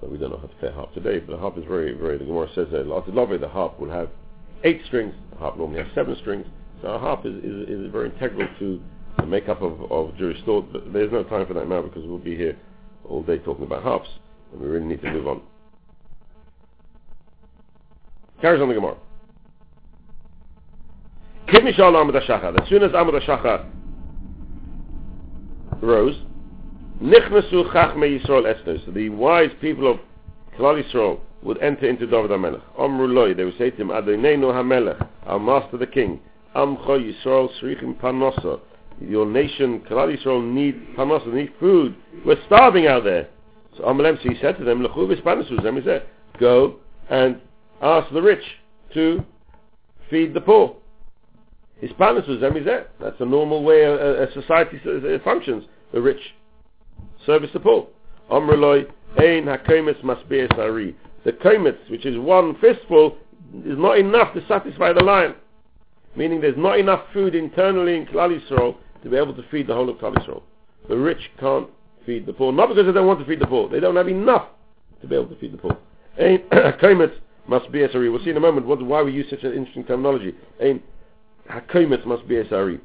But we don't know how to play a harp today, but the harp is very, very, the Gemara says that the harp will have eight strings, the harp normally has seven strings, so a harp is, is, is very integral to the makeup of, of Jewish thought, but there's no time for that now because we'll be here all day talking about harps, and we really need to move on. Carries on the Gemara. Kimishal Amud HaShachar. As soon as Amud HaShachar rose, Nichnasu Chachme Yisrael Estes. The wise people of Klal Yisrael would enter into David HaMelech. Amru Loi. They would say to him, Adonenu HaMelech, our master the king. Amcha Yisrael Srichim Panosa. Your nation, Klal Yisrael, need Panosa, need food. We're starving out there. So Amalem, so he said to them, Lechu V'Spanasus. Them he said, go and ask the rich to feed the poor. Hispanus was zemizeh. That's a normal way a, a society functions. The rich service the poor. Amruloi ein hakomitz masbeis ari. The komitz, which is one fistful, is not enough to satisfy the lion. Meaning there's not enough food internally in Klal Yisrael to be able to feed the whole of Klal Yisrael. The rich can't feed the poor. Not because they don't want to feed the poor. They don't have enough to be able to feed the poor. Ein komitz must be SRE. We'll see in a moment what, why we use such an interesting terminology. Ein hakomet must be SRE.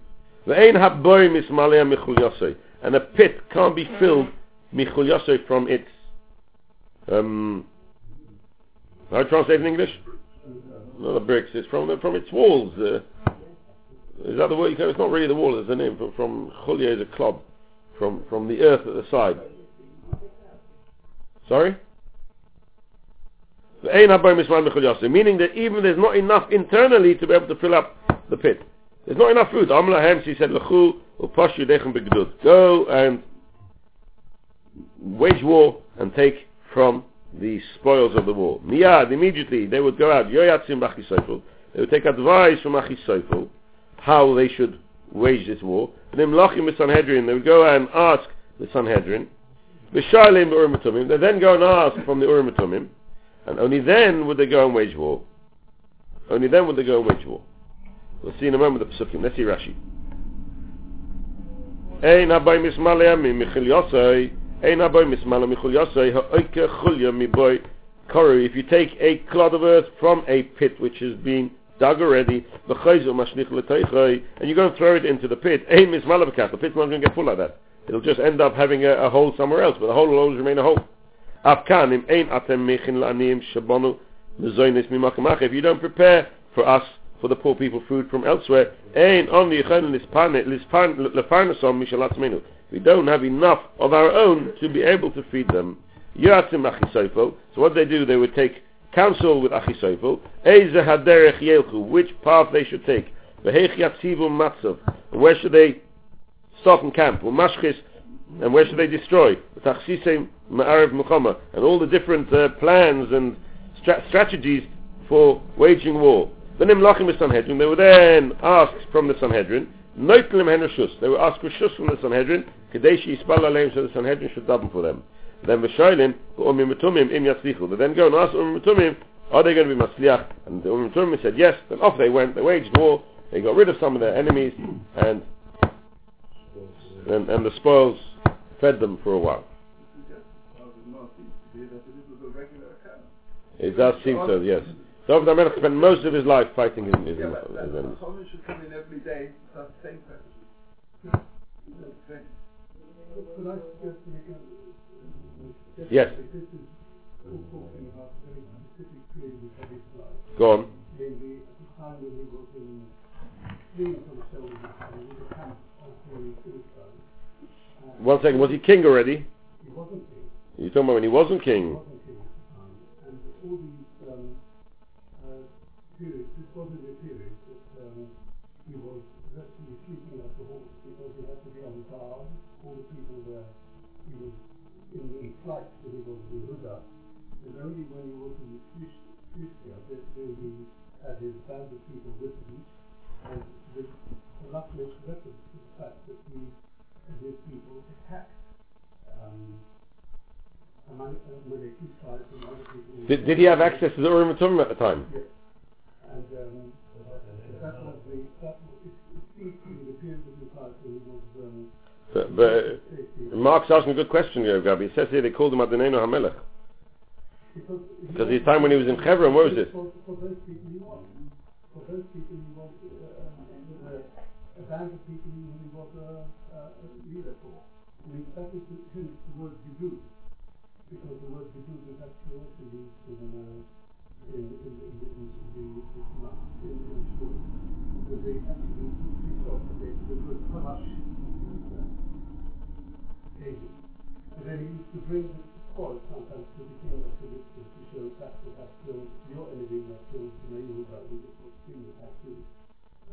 Ve'ein haboy mismalea michul yosei. And a pit can't be filled michul from its um, how do you translate in English? Not the bricks. It's from from its walls. Uh, is that the word? It's not really the wall. It's the name. From, from chulya is a club. From from the earth at the side. Sorry. Meaning that even there's not enough internally to be able to fill up the pit. There's not enough food. Amlahem, she said, Go and wage war and take from the spoils of the war. Miyad, immediately, they would go out. Yoyatzim They would take advice from Achisayfel how they should wage this war. And then Lachim Sanhedrin, they would go and ask the Sanhedrin. Vishalim Urim They then go and ask from the Urim and only then would they go and wage war. Only then would they go and wage war. We'll see in a moment the Pesukim. Let's see Rashi. Ein haboy mismalea mi michil yosei. Ein haboy mismalea michil yosei. Ha'oike chulya mi boy kori. If you take a clod of earth from a pit which has been dug already, and you're going to throw it into the pit. Ein mismalea b'kat. The pit's not going to get full like that. It'll just end up having a, a hole somewhere else, but the hole will always remain a hole. If you don't prepare for us for the poor people food from elsewhere. We don't have enough of our own to be able to feed them. So what they do, they would take counsel with Achisofel. Eze haderech yelchu. Which path they should take. V'heich yatzivu matzav. Where should they stop and camp? Umashchis. And where should they destroy? Tachsisem ma'ariv muchama. And all the different uh, plans and stra- strategies for waging war. Benim lachim Sanhedrin. They were then asked from the Sanhedrin. Noitlim hen. They were asked for shus from the Sanhedrin. Kadeshi yispal aleim so the Sanhedrin should daven for them. Then v'shoilim umim metumim im yatzlichu. They then go and ask umim metumim, are they going to be masliach? And the umim metumim said yes. Then off they went. They waged war. They got rid of some of their enemies and and, and the spoils fed them for a while. It does seem so, yes. So David Melech spent most of his life fighting his, his, Yeah, his but, but enemies. Solomon should come in every day to start the same question. Yes. Go on. He One second. Was he king already? He wasn't king. You talking about when he wasn't He king? wasn't king. And all these um, uh, this wasn't a period that um, he was virtually sleeping off the horse because he had to be on guard. All the people were, he was in, in flight when he was in And only when he was in Philistia that he had his band of people with him. And the, the makes reference to the fact that he and his people attacked um, among Maliki tribes and other people. Did, did he have access to the Urim and Tumim at the time? Yes. And um, that was the, that was, it, it seems to be the period of his life when he was um, But, but. Mark's asking a good question here, Gabi. It says here they called him Adonenu HaMelech. Because he his time when he was in Hebron, what was this? For, for those people he was. For those people he was uh, uh, a, a band of people who he was a, a, a leader for. I mean, that was the, hence the word Gidud. Because the word Gidud is actually also used in, uh, in, in, in, in, in the the Tanakh, in, in Shmuel. Where they actually speak of the, the word Kalash. David. And then he used to bring spoil sometimes to the king of Philistia to show that what has killed your enemy that killed who was the king that had killed.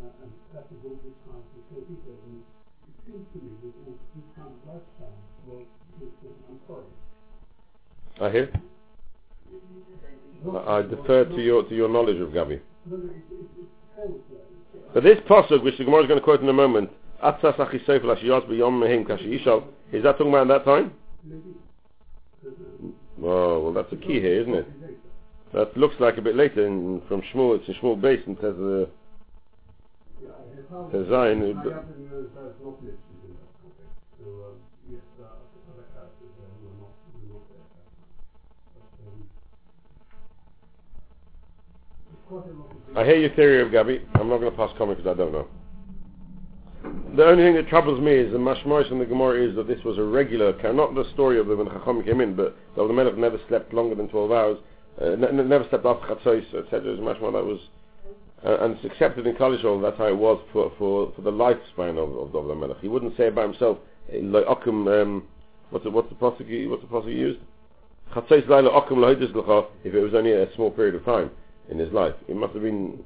Uh, and that was all this time for so detail. And it seems to me that all this kind of lifestyle was, uh, I'm sorry. I hear. I I defer to your to your knowledge of Gabi. But this pasuk, which the Gemara is going to quote in a moment, Atzas Achisofel Ashiyos B'Yom Mehim Kashi Yishal, is that talking about that time? Oh, well, that's a key here, isn't it? That looks like a bit later in, from Shmuel. It's in Shmuel base and says uh, says Zion. Uh, I hear your theory of Gabi. I'm not going to pass comment because I don't know. The only thing that troubles me is the mashmoris in the Gemara is that this was a regular, occur- not the story of the when Chacham came in, but that the Melech never slept longer than 12 hours, uh, n- n- never slept after Chatzos, etc. It was that was, uh, and it's accepted in Kalishol, that's how it was for, for, for the lifespan of, of, of the Melech. He wouldn't say by himself, like um, what's the, what's the he- what's the used? Chatzos if it was only a small period of time in his life. It must have been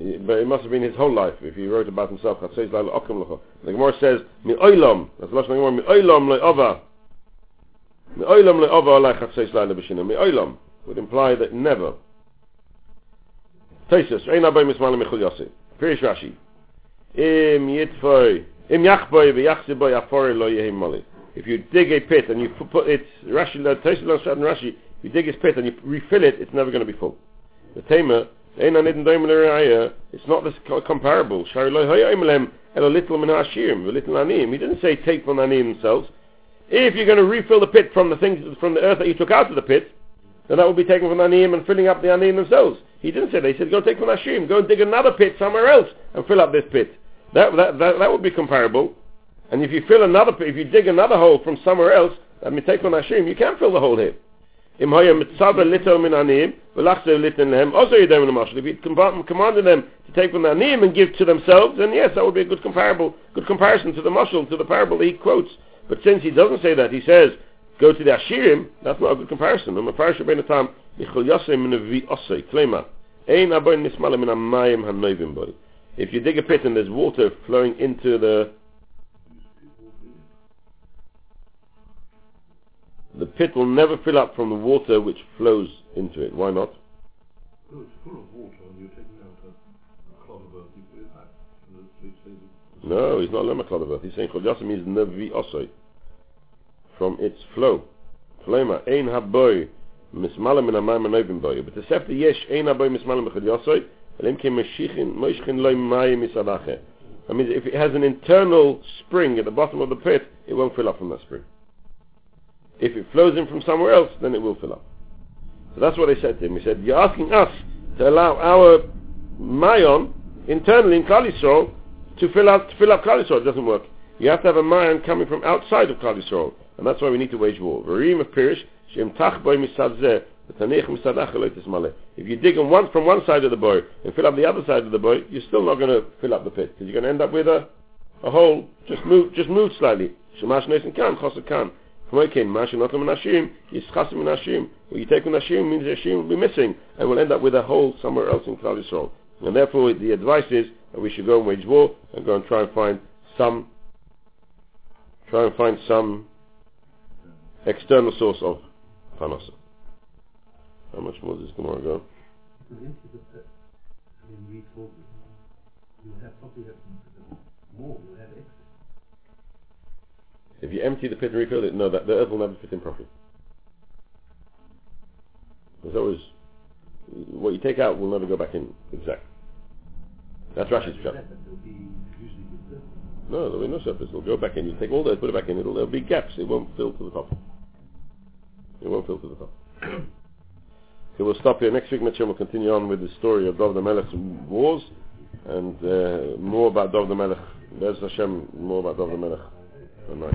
But it must have been his whole life if he wrote about himself. Chatzos Laila Okum L'cha. The Gemara says, Mi Oilam, that's last Gemara, Mi Oilam Le'ova. Mi Oilam Le'ova Alai Chatzos Laila B'Shina. Mi Oilam would imply that never. Tesis, Rein Abai Mismala Mechul Yosef. Pirish Rashi. Im Yitfoy, Im Yachboy V'Yachziboy Afore Lo Yehim Mali. If you dig a pit and you put, it, Rashi, Lo Shad and Rashi, you dig his pit and you refill it, it's never going to be full. The Tamer, It's not this comparable. He didn't say take from Anim themselves. If you're going to refill the pit from the things, from the earth that you took out of the pit, then that would be taken from Aniyim and filling up the Aniyim themselves. He didn't say that. He said, go take from Hashim, go and dig another pit somewhere else and fill up this pit. That, that, that, that would be comparable. And if you fill another pit, if you dig another hole from somewhere else, I mean, take from Hashim, you can't fill the hole here. Im min also. If he com- commanded them to take from anim and give to themselves, then yes, that would be a good comparable, good comparison to the mashal, to the parable he quotes. But since he doesn't say that, he says, go to the Ashirim, that's not a good comparison. Min klema, ein min. If you dig a pit and there's water flowing into the the pit will never fill up from the water which flows into it. Why not? No, it's full of water and you're taking out a, a clod of earth, you put it back. And the it stays No, he's not lema klad of earth. He's saying chol yosem means nevi osoi. From its flow. Flema, ein haboy, mismala min amayim anovim boy. But the sefter yesh, ein haboy chol yosoi, elim ke meshichin, moishchin loy mayim misadache. That means if it has an internal spring at the bottom of the pit, it won't fill up from that spring. If it flows in from somewhere else, then it will fill up. So that's what I said to him. He said, you're asking us to allow our mayon internally in Klal to fill up to fill up Klal. It doesn't work. You have to have a mayon coming from outside of Klal and that's why we need to wage war. If you dig on one from one side of the boy and fill up the other side of the boy, you're still not going to fill up the pit because you're going to end up with a a hole. Just move, just move slightly. Shemash Nesin Kan, Chosa Kan. When you take an Ashim means the Ashim will be missing and we'll end up with a hole somewhere else in Klal Yisrael. And therefore the advice is that we should go and wage war and go and try and find some try and find some external source of Panasa. How much more does this Gemara go? You have something that's more, you'll have excess. If you empty the pit and refill it, no, that the earth will never fit in properly. There's always what you take out will never go back in exact. That's Rashi's shot. That, but there'll be usually good surface. No, there'll be no surface. It'll go back in. You take all those, put it back in. It'll, there'll be gaps. It won't fill to the top. It won't fill to the top. okay, we'll stop here. Next week, Mitchell will continue on with the story of David the Melech's wars and uh, more about David the Melech. There's Hashem, more about David the Melech. Good night.